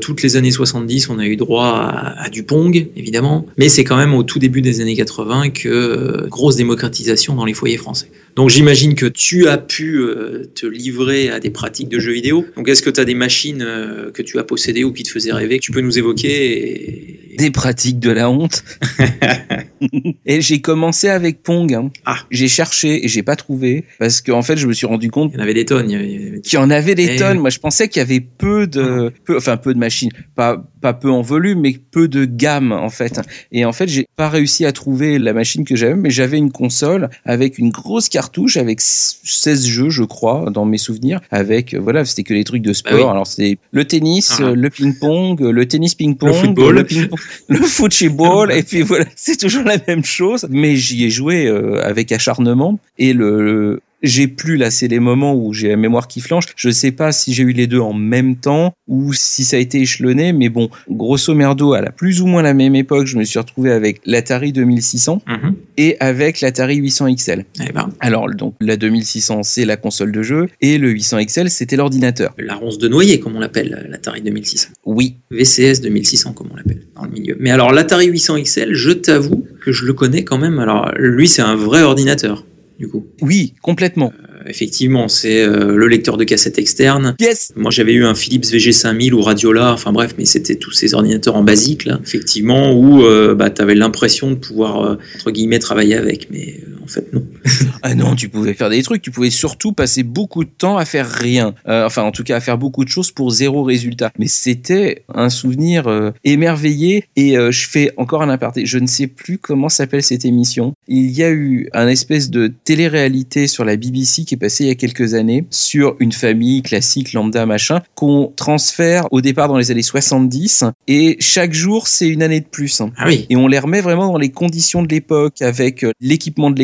S1: toutes les années 70, on a eu droit à, à du Pong, évidemment, mais c'est quand même au tout début des années 80 que euh, grosse démocratisation dans les foyers français. Donc j'imagine que tu as pu euh, te livrer à des pratiques de jeux vidéo. Donc est-ce que tu as des machines euh, que tu as possédées ou qui te faisaient rêver que tu peux nous évoquer et-
S2: des pratiques de la honte. et j'ai commencé avec Pong. hein.
S1: Ah.
S2: J'ai cherché et j'ai pas trouvé parce qu'en fait je me suis rendu compte
S1: Il y en avait des tonnes.
S2: qu'il y en avait des
S1: Eh
S2: tonnes. Moi je pensais qu'il y avait peu de, peu, enfin peu de machines, pas pas peu en volume, mais peu de gamme en fait. Et en fait j'ai pas réussi à trouver la machine que j'avais, mais j'avais une console avec une grosse cartouche avec 16 jeux je crois dans mes souvenirs. Avec euh, voilà c'était que les trucs de sport.
S1: Bah oui.
S2: Alors c'était le tennis,
S1: Ah.
S2: euh, le ping pong, le tennis ping pong,
S1: Le football.
S2: le ping pong le football et puis voilà c'est toujours la même chose mais j'y ai joué euh, avec acharnement. Et le, le- j'ai plus là c'est les moments où j'ai la mémoire qui flanche je sais pas si j'ai eu les deux en même temps ou si ça a été échelonné mais bon grosso merdo à la plus ou moins la même époque je me suis retrouvé avec l'Atari 2600
S1: Mhm.
S2: et avec l'Atari 800 XL
S1: Eh ben,
S2: alors donc la 2600 c'est la console de jeu et le 800 XL c'était l'ordinateur
S1: la ronce de noyer, comme on l'appelle, l'Atari 2600.
S2: oui
S1: VCS 2600 comme on l'appelle dans le milieu. Mais alors l'Atari 800 XL, je t'avoue que je le connais quand même. Alors lui c'est un vrai ordinateur du coup.
S2: oui complètement
S1: Euh, effectivement, c'est euh, le lecteur de cassette externe.
S2: Yes
S1: Moi, j'avais eu un Philips VG5000 ou Radiola, enfin bref, mais c'était tous ces ordinateurs en basique, là, effectivement, où euh, bah, tu avais l'impression de pouvoir, euh, entre guillemets, travailler avec, mais en fait, non.
S2: Ah non, tu pouvais faire des trucs, tu pouvais surtout passer beaucoup de temps à faire rien. Euh, enfin, en tout cas, à faire beaucoup de choses pour zéro résultat. Mais c'était un souvenir euh, émerveillé. Et euh, je fais encore un aparté. Je ne sais plus comment s'appelle cette émission. Il y a eu un espèce de télé-réalité sur la BBC qui est passée il y a quelques années sur une famille classique, lambda, machin, qu'on transfère au départ dans les années 70. Et chaque jour, c'est une année de plus.
S1: Ah oui.
S2: Et on les remet vraiment dans les conditions de l'époque, avec l'équipement de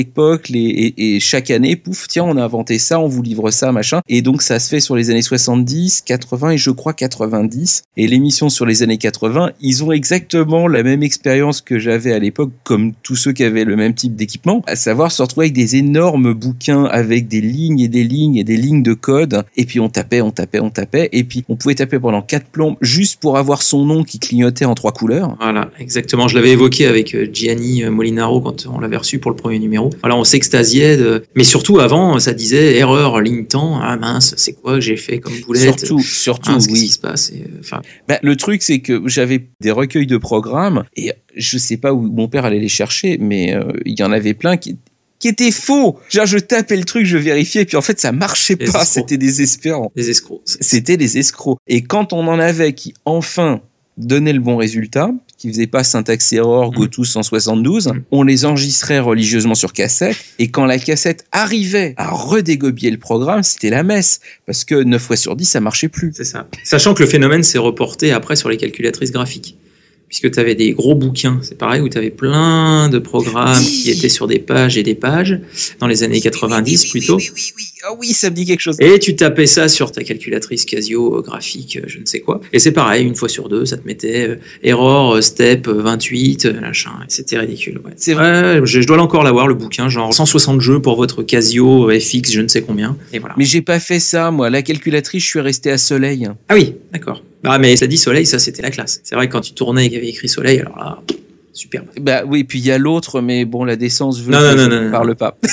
S2: et, et chaque année, pouf, tiens, on a inventé ça, on vous livre ça, machin. Et donc ça se fait sur les années 70, 80 et je crois 90. Et l'émission sur les années 80, ils ont exactement la même expérience que j'avais à l'époque, comme tous ceux qui avaient le même type d'équipement, à savoir se retrouver avec des énormes bouquins avec des lignes et des lignes et des lignes de code. Et puis on tapait, on tapait, on tapait. Et puis on pouvait taper pendant quatre plombes juste pour avoir son nom qui clignotait en trois couleurs.
S1: Voilà, exactement. Je l'avais évoqué avec euh, Gianni euh, Molinaro quand on l'avait reçu pour le premier numéro. Voilà, on s'extasiait, de... mais surtout avant, ça disait erreur, ligne temps. Ah mince, c'est quoi que j'ai fait comme boulette?
S2: Surtout, surtout,
S1: Mince, qu'est-ce qui
S2: oui.
S1: se passe Et, euh, Enfin,
S2: Bah, le truc, c'est que j'avais des recueils de programmes et je sais pas où mon père allait les chercher, mais euh, il y en avait plein qui qui étaient faux. Genre, je tapais le truc, je vérifiais, et puis en fait, ça marchait
S1: Les
S2: pas. C'était désespérant.
S1: des escrocs.
S2: C'était des escrocs. Et quand on en avait qui enfin donnaient le bon résultat, qui faisaient pas syntaxe error. GoTo 172,
S1: Mhm.
S2: on les enregistrait religieusement sur cassette. Et quand la cassette arrivait à redégobiller le programme, c'était la messe. Parce que 9 fois sur 10, ça marchait plus.
S1: C'est ça. Sachant que le phénomène s'est reporté après sur les calculatrices graphiques. Puisque tu avais des gros bouquins, c'est pareil, où tu avais plein de programmes qui étaient sur des pages et des pages, dans les années 90 plutôt.
S2: Oui, oui, oui. Ah oui, ça me dit quelque chose.
S1: Et tu tapais ça sur ta calculatrice Casio euh, graphique, euh, je ne sais quoi. Et c'est pareil, une fois sur deux, ça te mettait euh, error, euh, step euh, 28, euh, machin. C'était ridicule. Ouais.
S2: C'est
S1: vrai. je, je dois encore l'avoir, le bouquin, genre 160 jeux pour votre Casio FX, je ne sais combien. Et voilà.
S2: Mais j'ai pas fait ça, moi. La calculatrice, je suis resté à Soleil.
S1: Ah oui, d'accord. Ah mais ça dit soleil, ça c'était la classe. C'est vrai que quand tu tournais et qu'il y avait écrit soleil, alors là, superbe.
S2: Bah oui, puis il y a l'autre, mais bon, la décence veut
S1: Non,
S2: que
S1: non,
S2: je
S1: non,
S2: ne parle pas.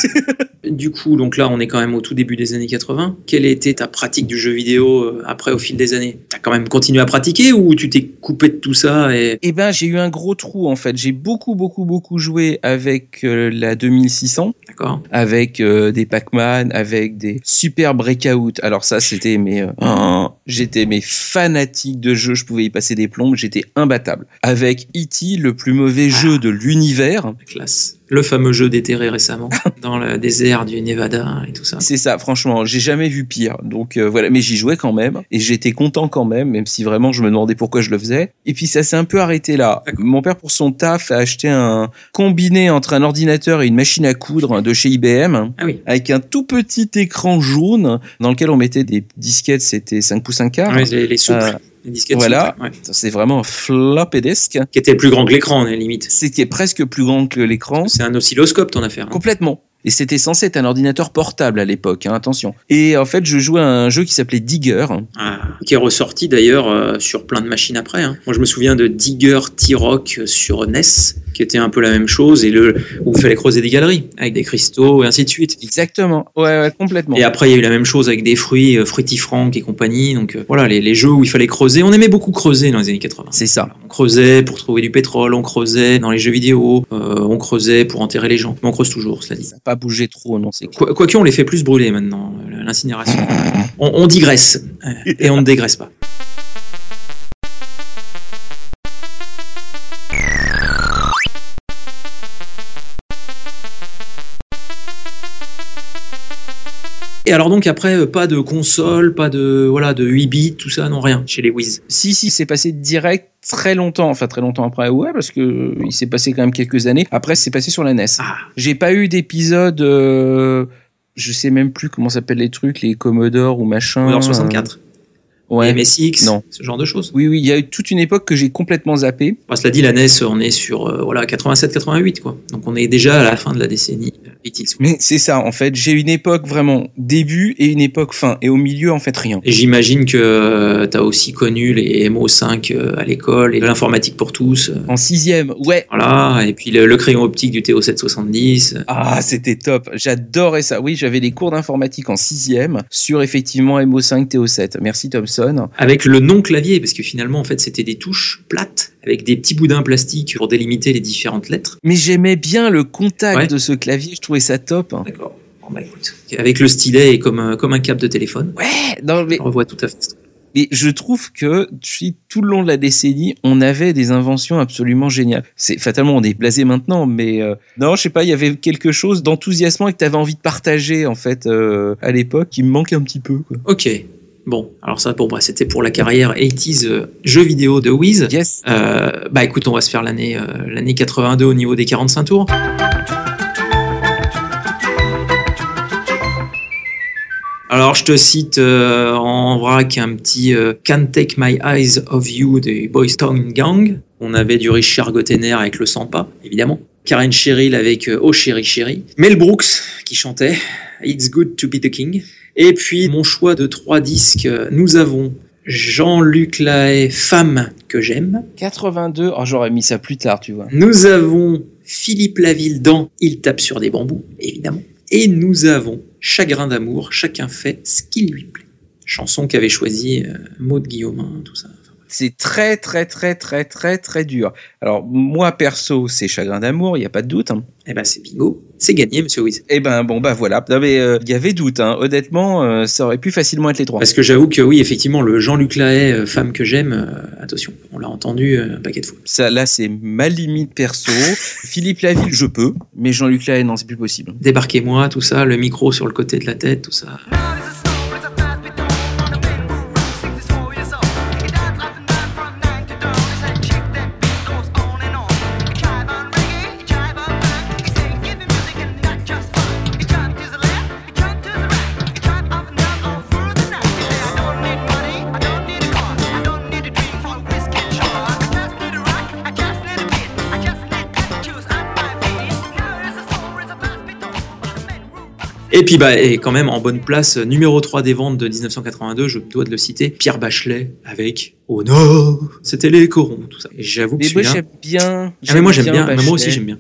S1: Du coup, donc là, on est quand même au tout début des années 80. Quelle était ta pratique du jeu vidéo euh, après au fil des années? T'as quand même continué à pratiquer ou tu t'es coupé de tout ça et
S2: Eh ben, j'ai eu un gros trou en fait. J'ai beaucoup, beaucoup, beaucoup joué avec euh, la 2600,
S1: d'accord
S2: avec euh, des Pac-Man, avec des super breakout. Alors ça, c'était mes, euh, oh, j'étais mes fanatiques de jeux. Je pouvais y passer des plombes. J'étais imbattable. Avec E.T., le plus mauvais jeu de l'univers.
S1: La classe. Le fameux jeu déterré récemment dans le désert du Nevada et tout ça.
S2: C'est ça, franchement, j'ai jamais vu pire. Donc euh, voilà, mais j'y jouais quand même et j'étais content quand même, même si vraiment je me demandais pourquoi je le faisais. Et puis ça s'est un peu arrêté là. Mon père pour son taf a acheté un combiné entre un ordinateur et une machine à coudre de chez IBM
S1: Ah oui.
S2: avec un tout petit écran jaune dans lequel on mettait des disquettes, c'était 5 pouces un quart.
S1: Ouais, les, les souples,
S2: Euh,
S1: les disquettes
S2: voilà.
S1: ouais.
S2: C'est vraiment un floppy disk.
S1: Qui était plus grand que l'écran, à la limite.
S2: C'était presque plus grand que l'écran.
S1: C'est un oscilloscope ton affaire. hein.
S2: Complètement. Et c'était censé être un ordinateur portable à l'époque, hein, attention. Et en fait, je jouais à un jeu qui s'appelait Digger.
S1: Ah, qui est ressorti d'ailleurs euh, sur plein de machines après. hein. Moi je me souviens de Digger T-Rock sur NES, qui était un peu la même chose, et le, où il fallait creuser des galeries, avec des cristaux et ainsi de suite.
S2: Exactement. Ouais, ouais, complètement.
S1: Et après, il y a eu la même chose avec des fruits, euh, Fruitifranc et compagnie. Donc euh, voilà, les, les jeux où il fallait creuser. On aimait beaucoup creuser dans les années 80.
S2: C'est ça.
S1: On creusait pour trouver du pétrole, on creusait dans les jeux vidéo, euh, on creusait pour enterrer les gens. Mais on creuse toujours, cela dit.
S2: Pas bougé trop, non, c'est clair.
S1: Quoi- Quoique on les fait plus brûler maintenant, euh, l'incinération. On, on digresse, euh, et on ne dégraisse pas. Et alors donc après, euh, pas de console, pas de voilà de 8 bits, tout ça, non rien chez les Wiz.
S2: Si, si, c'est passé direct très longtemps, enfin très longtemps après, ouais, parce que euh, il s'est passé quand même quelques années. Après, c'est passé sur la NES.
S1: Ah,
S2: J'ai pas eu d'épisode, euh, je sais même plus comment s'appellent les trucs, les Commodore ou machin.
S1: Commodore 64.
S2: Ouais.
S1: MSX,
S2: Non.
S1: ce genre de choses.
S2: Oui, oui, il y a eu toute une époque que j'ai complètement zappé.
S1: Cela dit, la NES, on est sur euh, voilà 87-88 quoi. Donc on est déjà à la fin de la décennie euh, 80s.
S2: Mais c'est ça, en fait, j'ai une époque vraiment début et une époque fin. Et au milieu, en fait, rien.
S1: Et j'imagine que tu as aussi connu les MO5 euh, à l'école et l'informatique pour tous. euh,
S2: En sixième, ouais.
S1: Voilà, et puis le, le crayon optique du TO770.
S2: Ah, c'était top. J'adorais ça. Oui, j'avais les cours d'informatique en sixième sur effectivement MO5 TO7. Merci
S1: Avec le non-clavier, parce que finalement, en fait, c'était des touches plates avec des petits boudins plastiques pour délimiter les différentes lettres.
S2: Mais j'aimais bien le contact
S1: Ouais.
S2: de ce clavier. Je trouvais ça top.
S1: D'accord. Bon, bah, écoute. Avec le stylet et comme, un- comme un câble de téléphone.
S2: Ouais, non, mais
S1: On revoit tout à fait.
S2: Et je trouve que depuis tout le long de la décennie, on avait des inventions absolument géniales. C'est fatalement on est blasé maintenant, mais euh, non, je sais pas, il y avait quelque chose d'enthousiasmant et que tu avais envie de partager en fait euh, à l'époque qui me manquait un petit peu. Quoi.
S1: Ok. Bon, alors ça, bon, bah, c'était pour la carrière 80s euh, jeux vidéo de Wiz.
S2: Yes.
S1: Euh, bah écoute, on va se faire l'année euh, l'année 82 au niveau des 45 tours. Alors je te cite euh, en vrac un petit euh, Can't Take My Eyes Off You des Boys Town Gang. On avait du Richard Gottener avec le Sampa, évidemment. Karen Cheryl avec euh, Oh Chéri Chéri. Mel Brooks qui chantait It's Good to Be the King. Et puis mon choix de trois disques, euh, nous avons Jean-Luc Lahaye, Femme que j'aime.
S2: 82. Oh, j'aurais mis ça plus tard, tu vois.
S1: Nous avons Philippe Laville dans Il tape sur des bambous, évidemment. Et nous avons Chagrin d'amour, chacun fait ce qui lui plaît. Chanson qu'avait choisi euh, Maud Guillaumin, tout ça.
S2: C'est très très très très très très dur. Alors moi perso, c'est chagrin d'amour, il y a pas de doute. Hein.
S1: Eh ben c'est bingo, c'est gagné, Monsieur Wiz.
S2: Eh ben bon bah voilà. Non mais euh, il y avait doute. Hein. Honnêtement, euh, ça aurait pu facilement être les trois.
S1: Parce que j'avoue que oui, effectivement, le Jean-Luc Lahaye, euh, Femme que j'aime, euh, attention, on l'a entendu un paquet de fois.
S2: Ça là c'est ma limite perso. Philippe Laville, je peux, mais Jean-Luc Lahaye non, c'est plus possible.
S1: Débarquez-moi, tout ça, le micro sur le côté de la tête, tout ça. Et puis, bah, et quand même, en bonne place, numéro 3 des ventes de 1982, je dois de le citer, Pierre Bachelet avec Au Nord. C'était les corons, tout ça. J'avoue que
S2: Mais moi
S1: celui-là.
S2: j'aime bien.
S1: Ah, mais moi j'aime bien, mais moi aussi j'aime bien.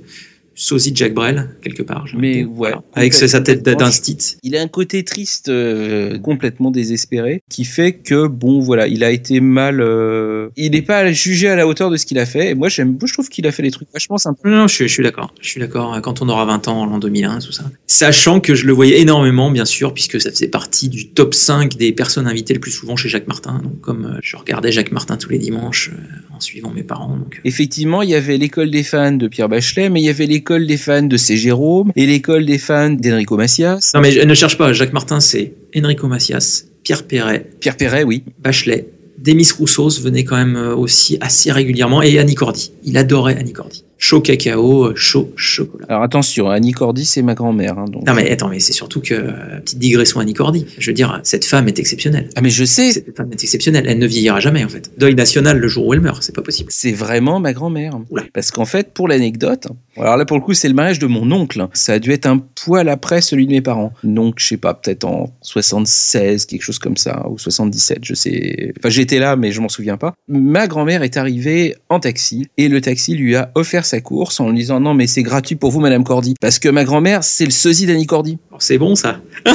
S1: Sosie de Jacques Brel, quelque part.
S2: Mais ouais.
S1: Avec sa tête
S2: Complètement.
S1: d'un stit.
S2: Il a un côté triste, euh, complètement désespéré, qui fait que bon voilà, il a été mal. euh, il n'est pas jugé à la hauteur de ce qu'il a fait. Et moi j'aime, je trouve qu'il a fait des trucs vachement sympas.
S1: Non, non, je, suis- je suis d'accord. Je suis d'accord. Quand on aura 20 ans, l'an 2001, tout ça. Sachant que je le voyais énormément, bien sûr, puisque ça faisait partie du top 5 des personnes invitées le plus souvent chez Jacques Martin. Donc, comme euh, je regardais Jacques Martin tous les dimanches euh, en suivant mes parents. Donc,
S2: Effectivement, il y avait l'école des fans de Pierre Bachelet, mais il y avait l'école des fans de C. Jérôme et l'école des fans d'Enrico Macias.
S1: Non, mais je- ne cherche pas. Jacques Martin, c'est Enrico Macias, Pierre Perret,
S2: Pierre Perret, oui.
S1: Bachelet. Demis Roussos venait quand même euh, aussi assez régulièrement et Annie Cordy. Il adorait Annie Cordy. Chaud cacao, chaud chocolat.
S2: Alors attention, Annie Cordy, c'est ma grand-mère. hein, donc.
S1: Non mais attends, mais c'est surtout que euh, petite digression Annie Cordy. Je veux dire, cette femme est exceptionnelle.
S2: Ah mais je sais,
S1: Cette femme est exceptionnelle. Elle ne vieillira jamais en fait. Deuil national le jour où elle meurt, c'est pas possible.
S2: c'est vraiment ma grand-mère. Parce qu'en fait, pour l'anecdote, alors là pour le coup, c'est le mariage de mon oncle. Ça a dû être un poil après celui de mes parents. Donc je sais pas, peut-être en 76, quelque chose comme ça, ou 77, je sais. Enfin j'étais là, mais je m'en souviens pas. Ma grand-mère est arrivée en taxi et le taxi lui a offert sa course en lui disant non mais c'est gratuit pour vous, Madame Cordy, parce que ma grand-mère c'est le sosie d'Annie Cordy.
S1: Alors, C'est bon ça.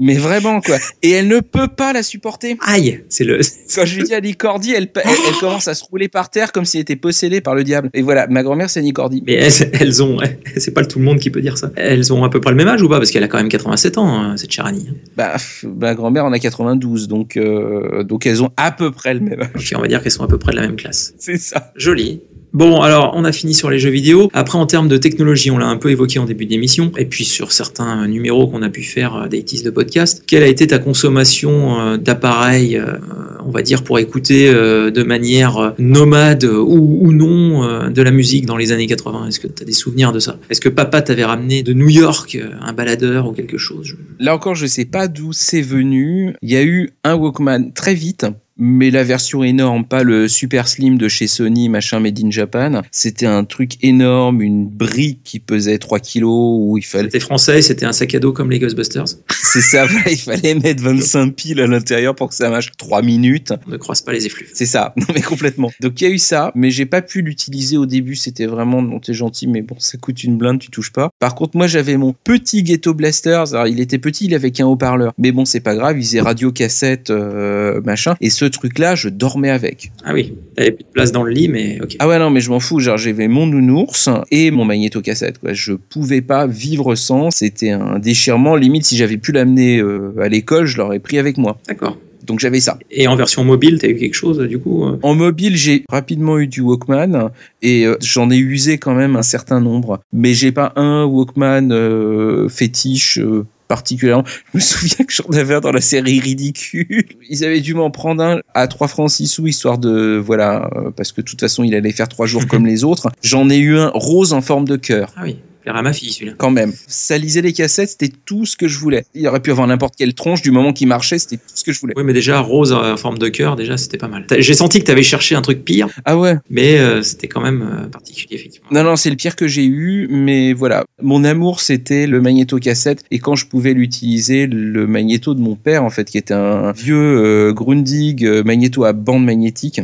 S2: Mais vraiment quoi. Et elle ne peut pas la supporter.
S1: Aïe, c'est le.
S2: Quand je lui dis Annie Cordy, elle, elle, elle commence à se rouler par terre comme si elle était possédée par le diable. Et voilà, ma grand-mère c'est Annie Cordy.
S1: Mais elles, elles ont, c'est pas tout le monde qui peut dire ça. Elles ont à peu près le même âge ou pas? Parce qu'elle a quand même 87 ans, hein, cette chère Annie.
S2: Bah, pff, ma grand-mère en a 92, donc euh, donc elles ont à peu près le même âge.
S1: On va dire qu'elles sont à peu près de la même classe.
S2: C'est ça.
S1: Joli. Bon, alors, on a fini sur les jeux vidéo. Après, en termes de technologie, on l'a un peu évoqué en début d'émission. Et puis, sur certains numéros qu'on a pu faire euh, des de podcast, quelle a été ta consommation euh, d'appareils, euh, on va dire pour écouter de manière nomade ou, non de la musique dans les années 80 Est-ce que tu as des souvenirs de ça? Est-ce que papa t'avait ramené de New York un baladeur ou quelque chose?
S2: Là encore, je sais pas d'où c'est venu. Il y a eu un Walkman très vite. Mais la version énorme, pas le super slim de chez Sony, machin made in Japan. C'était un truc énorme, une brique qui pesait 3 kilos où il fallait,
S1: C'était français, c'était un sac à dos comme les Ghostbusters.
S2: c'est ça, il fallait mettre 25 piles à l'intérieur pour que ça marche 3 minutes.
S1: On ne croise pas les effluves.
S2: C'est ça, non mais complètement. Donc il y a eu ça, mais j'ai pas pu l'utiliser au début. C'était vraiment, non t'es gentil, mais bon, ça coûte une blinde, tu touches pas. Par contre, moi j'avais mon petit Ghetto Blasters. Alors il était petit, il avait qu'un haut-parleur, mais bon c'est pas grave, il faisait radio cassette, euh, machin. Et ce truc-là, je dormais avec.
S1: Ah oui, t'avais plus de place dans le lit, mais ok.
S2: Ah ouais non, mais je m'en fous. Genre j'avais mon nounours et mon magnéto cassette. Quoi. Je pouvais pas vivre sans. C'était un déchirement. Limite, si j'avais pu l'amener euh, à l'école, je l'aurais pris avec moi.
S1: D'accord.
S2: Donc j'avais ça.
S1: Et en version mobile, t'as eu quelque chose du coup euh?
S2: En mobile, j'ai rapidement eu du Walkman et euh, j'en ai usé quand même un certain nombre. Mais j'ai pas un Walkman euh, fétiche euh, particulièrement. Je me souviens que j'en avais un dans la série Ridicule. Ils avaient dû m'en prendre un à 3 francs 6 sous histoire de voilà euh, parce que de toute façon il allait faire 3 jours comme les autres. J'en ai eu un rose en forme de cœur.
S1: Ah oui, plaire à ma fille celui-là.
S2: Quand même, ça lisait les cassettes, c'était tout ce que je voulais. Il aurait pu avoir n'importe quelle tronche du moment qu'il marchait, c'était tout ce que je voulais.
S1: Oui, mais déjà, rose en forme de cœur, déjà, c'était pas mal. J'ai senti que t'avais cherché un truc pire,
S2: Ah ouais,
S1: mais euh, c'était quand même euh, particulier, effectivement.
S2: Non, non, c'est le pire que j'ai eu, mais voilà. Mon amour, c'était le magnéto cassette, et quand je pouvais l'utiliser, le magnéto de mon père, en fait, qui était un vieux euh, Grundig euh, magnéto à bande magnétique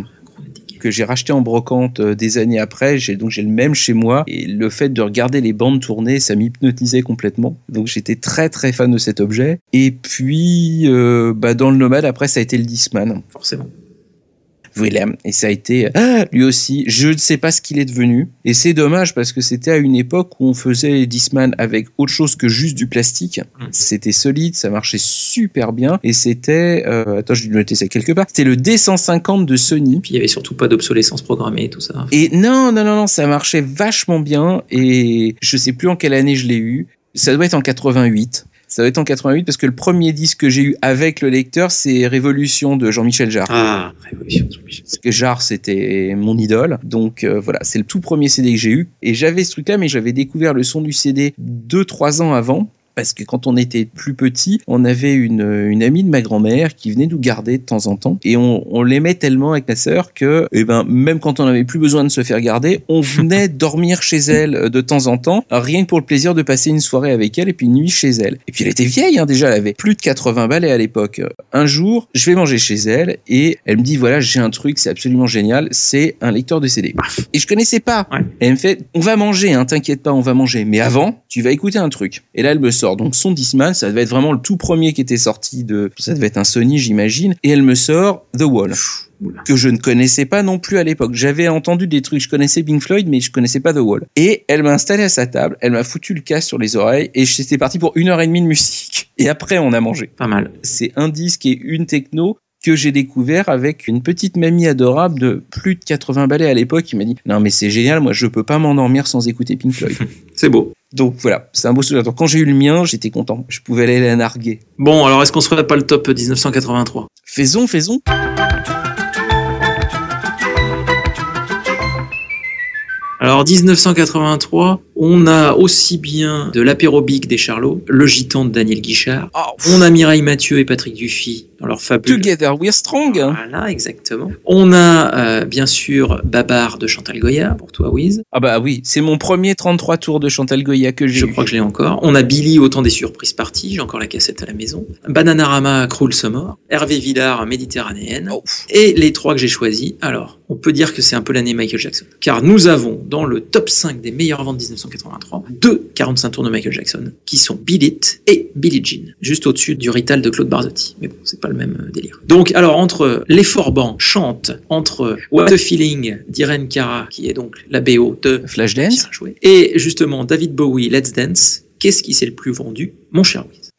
S2: que j'ai racheté en brocante euh, des années après. J'ai donc j'ai le même chez moi et le fait de regarder les bandes tourner, ça m'hypnotisait complètement. Donc j'étais très très fan de cet objet. Et puis euh, bah dans le nomade après ça a été le Discman.
S1: Forcément.
S2: Willem. Et ça a été, ah, lui aussi, je ne sais pas ce qu'il est devenu. Et c'est dommage parce que c'était à une époque où on faisait Discman avec autre chose que juste du plastique.
S1: Mm.
S2: C'était solide, ça marchait super bien. Et c'était, euh, attends, je vais noter ça quelque part. C'était le D150 de Sony.
S1: Puis il y avait surtout pas d'obsolescence programmée, tout ça.
S2: Et non, non, non, non, ça marchait vachement bien. Et je sais plus en quelle année je l'ai eu. Ça doit être en 88. Ça doit être en 88 parce que le premier disque que j'ai eu avec le lecteur, c'est Révolution de Jean-Michel Jarre.
S1: Ah, Révolution. Jean-Michel.
S2: Parce que Jarre, c'était mon idole. Donc euh, voilà, c'est le tout premier CD que j'ai eu. Et j'avais ce truc-là, mais j'avais découvert le son du CD deux, trois ans avant. Parce que quand on était plus petit, on avait une, une amie de ma grand-mère qui venait nous garder de temps en temps. Et on, on l'aimait tellement avec ma sœur que, eh ben, même quand on n'avait plus besoin de se faire garder, on venait dormir chez elle euh, de temps en temps, rien que pour le plaisir de passer une soirée avec elle et puis une nuit chez elle. Et puis elle était vieille, hein, déjà, elle avait plus de 80 balais à l'époque. Un jour, je vais manger chez elle et elle me dit, voilà, j'ai un truc, c'est absolument génial, c'est un lecteur de CD. Et je connaissais pas.
S1: Ouais.
S2: Et elle me fait, on va manger, hein, t'inquiète pas, on va manger. Mais avant, tu vas écouter un truc. Et là, elle me sort donc son Discman, ça devait être vraiment le tout premier qui était sorti de, ça devait être un Sony, j'imagine. Et elle me sort The Wall. Que je ne connaissais pas non plus à l'époque. J'avais entendu des trucs, je connaissais Pink Floyd, mais je connaissais pas The Wall. Et elle m'a installé à sa table, elle m'a foutu le casque sur les oreilles, et j'étais parti pour une heure et demie de musique. Et après, on a mangé
S1: Pas mal.
S2: c'est un disque et une techno que j'ai découvert avec une petite mamie adorable de plus de 80 balais à l'époque qui m'a dit non mais c'est génial moi je peux pas m'endormir sans écouter Pink Floyd.
S1: C'est beau.
S2: donc voilà c'est un beau souvenir. Donc, quand j'ai eu le mien j'étais content. Je pouvais aller la narguer.
S1: Bon, alors est-ce qu'on se ferait pas le top 1983
S2: faisons faisons.
S1: Alors 1983, on a aussi bien de l'apérobique des Charlots, le gitan de Daniel Guichard,
S2: oh,
S1: on a Mireille Mathieu et Patrick Dufy dans leur fabule.
S2: Together We're Strong
S1: Voilà, exactement. On a euh, bien sûr Babar de Chantal Goya, pour toi Wiz.
S2: ah bah oui c'est mon premier 33 tours de Chantal Goya que j'ai
S1: Je crois que je l'ai encore. On a Billy, autant des surprises parties, j'ai encore la cassette à la maison. Bananarama, Cruel Summer. Hervé Villard, Méditerranéenne.
S2: Oh.
S1: Et les trois que j'ai choisis, alors, on peut dire que c'est un peu l'année Michael Jackson. Car nous avons, dans le top 5 des meilleures ventes 1983, deux 45 tours de Michael Jackson, qui sont Beat It et Billie Jean, juste au-dessus du Rital de Claude Barzotti. Mais bon, c'est pas le même euh, délire. Donc, alors, entre Les Forbans chante, entre What a Feeling d'Irene Cara, qui est donc la BO de
S2: Flashdance.
S1: Et justement, David Bowie, Let's Dance, qu'est-ce qui s'est le plus vendu Mon cher Wiz.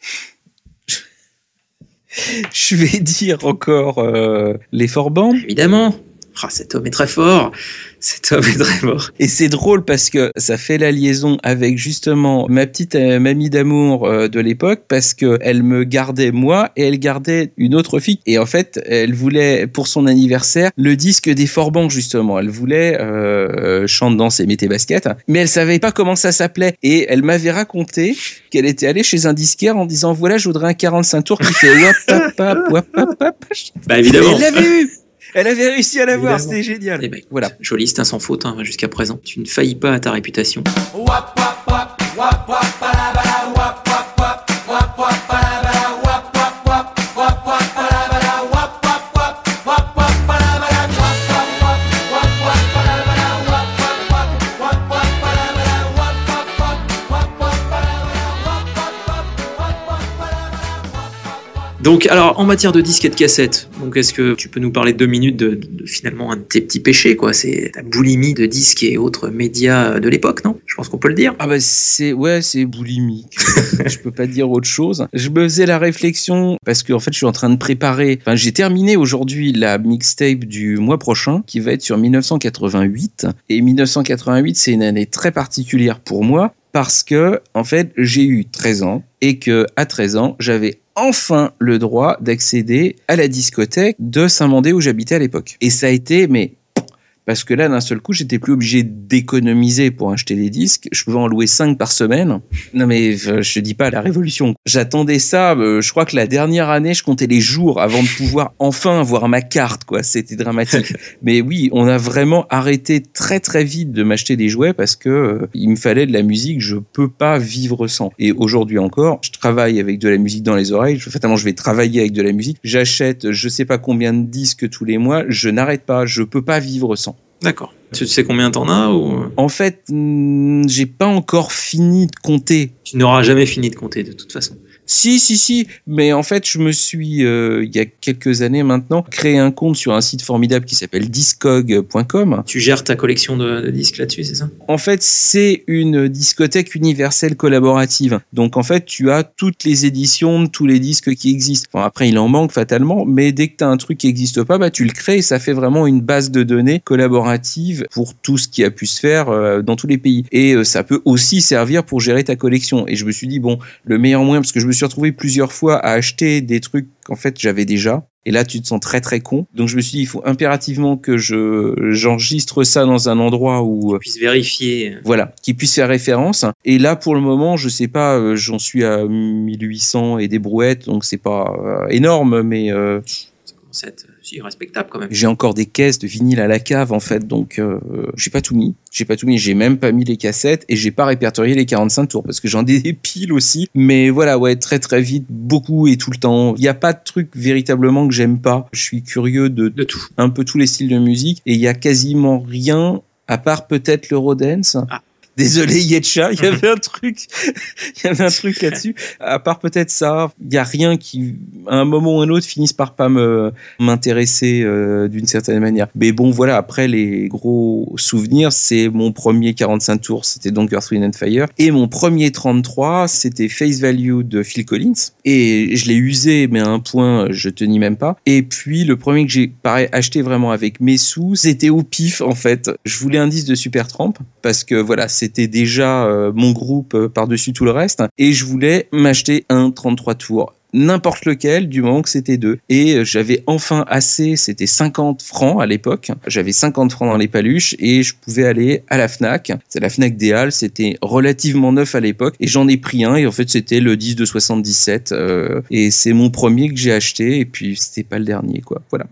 S2: je vais dire encore euh, les Forbans
S1: Évidemment, Ah, cet homme est très fort. Cet homme est très fort.
S2: Et c'est drôle parce que ça fait la liaison avec justement ma petite euh, mamie d'amour euh, de l'époque parce que elle me gardait moi et elle gardait une autre fille. Et en fait, elle voulait pour son anniversaire le disque des Forbanques justement. Elle voulait euh, chante, danse et mettez basket, mais elle savait pas comment ça s'appelait. Et elle m'avait raconté qu'elle était allée chez un disquaire en disant voilà, je voudrais un 45 tours qui fait wap wap.
S1: Bah évidemment.
S2: Elle l'avait eu. Elle avait réussi à l'avoir, c'était génial.
S1: Eh ben,
S2: Voilà.
S1: Joli, c'est un sans faute hein, jusqu'à présent. Tu ne faillis pas à ta réputation.
S8: Wap wap wap
S1: Donc, alors, en matière de disques et de cassettes, donc est-ce que tu peux nous parler deux minutes de, de- finalement un de tes petits péchés, quoi? C'est ta boulimie de disques et autres médias de l'époque, non? Je pense qu'on peut le dire.
S2: Ah bah c'est ouais c'est boulimique. je peux pas dire autre chose. Je me faisais la réflexion parce que en fait je suis en train de préparer. Enfin j'ai terminé aujourd'hui la mixtape du mois prochain qui va être sur 1988 et 1988 c'est une année très particulière pour moi parce que en fait j'ai eu 13 ans et que à 13 ans j'avais enfin le droit d'accéder à la discothèque de Saint-Mandé où j'habitais à l'époque. Et ça a été mais parce que là, d'un seul coup, j'étais plus obligé d'économiser pour acheter des disques. Je pouvais en louer 5 par semaine. Non, mais euh, je te dis pas la révolution. J'attendais ça. euh, je crois que la dernière année, je comptais les jours avant de pouvoir enfin avoir ma carte, quoi. C'était dramatique. mais oui, on a vraiment arrêté très très vite de m'acheter des jouets parce que euh, il me fallait de la musique. Je peux pas vivre sans. Et aujourd'hui encore, je travaille avec de la musique dans les oreilles. Fatalement, je vais travailler avec de la musique. J'achète je sais pas combien de disques tous les mois. Je n'arrête pas. Je peux pas vivre sans.
S1: D'accord. Tu sais combien t'en as ou?
S2: En fait, hmm, j'ai pas encore fini de compter.
S1: tu n'auras jamais fini de compter de toute façon
S2: Si, si, si. Mais en fait, je me suis, euh, il y a quelques années maintenant, créé un compte sur un site formidable qui s'appelle discog.com.
S1: Tu gères ta collection de, de disques là-dessus, c'est ça?
S2: En fait, c'est une discothèque universelle collaborative. Donc, en fait, tu as toutes les éditions de tous les disques qui existent. Enfin, après, il en manque fatalement, mais dès que tu as un truc qui n'existe pas, bah, tu le crées et ça fait vraiment une base de données collaborative pour tout ce qui a pu se faire euh, dans tous les pays. Et euh, ça peut aussi servir pour gérer ta collection. Et je me suis dit, bon, le meilleur moyen, parce que je me suis retrouvé plusieurs fois à acheter des trucs qu'en fait j'avais déjà. Et là, tu te sens très très con. Donc je me suis dit, il faut impérativement que je j'enregistre ça dans un endroit où euh,
S1: Puisse vérifier.
S2: voilà, qui puisse faire référence. Et là, pour le moment, je sais pas, euh, j'en suis à 1800 et des brouettes, donc c'est pas euh, énorme, mais euh,
S1: À être si, respectable quand même.
S2: j'ai encore des caisses de vinyle à la cave en fait, donc euh, j'ai pas tout mis. J'ai pas tout mis, j'ai même pas mis les cassettes et j'ai pas répertorié les 45 tours parce que j'en ai des piles aussi. Mais voilà, ouais, très très vite, beaucoup et tout le temps. Il y a pas de truc véritablement que j'aime pas. Je suis curieux de
S1: De tout.
S2: un peu tous les styles de musique et il y a quasiment rien à part peut-être l'Eurodance.
S1: Ah.
S2: Désolé Yetcha, il y avait un truc, il y avait un truc là-dessus. À part peut-être ça, il y a rien qui, à un moment ou un autre, finisse par pas me m'intéresser euh, d'une certaine manière. Mais bon, voilà. Après les gros souvenirs, c'est mon premier 45 tours, c'était donc Earth, Wind and Fire, et mon premier 33, c'était Face Value de Phil Collins. Et je l'ai usé, mais à un point, je te nie même pas. Et puis le premier que j'ai acheté vraiment avec mes sous, c'était au pif en fait. Je voulais un disque de Supertramp parce que voilà, c'était déjà euh, mon groupe euh, par-dessus tout le reste, et je voulais m'acheter un 33 tours. N'importe lequel du moment que c'était deux. Et euh, j'avais enfin assez c'était 50 francs à l'époque. J'avais 50 francs dans les paluches et je pouvais aller à la Fnac. C'est la Fnac des Halles c'était relativement neuf à l'époque. Et j'en ai pris un et en fait c'était le 10 de 77 euh, et c'est mon premier que j'ai acheté et puis c'était pas le dernier quoi. Voilà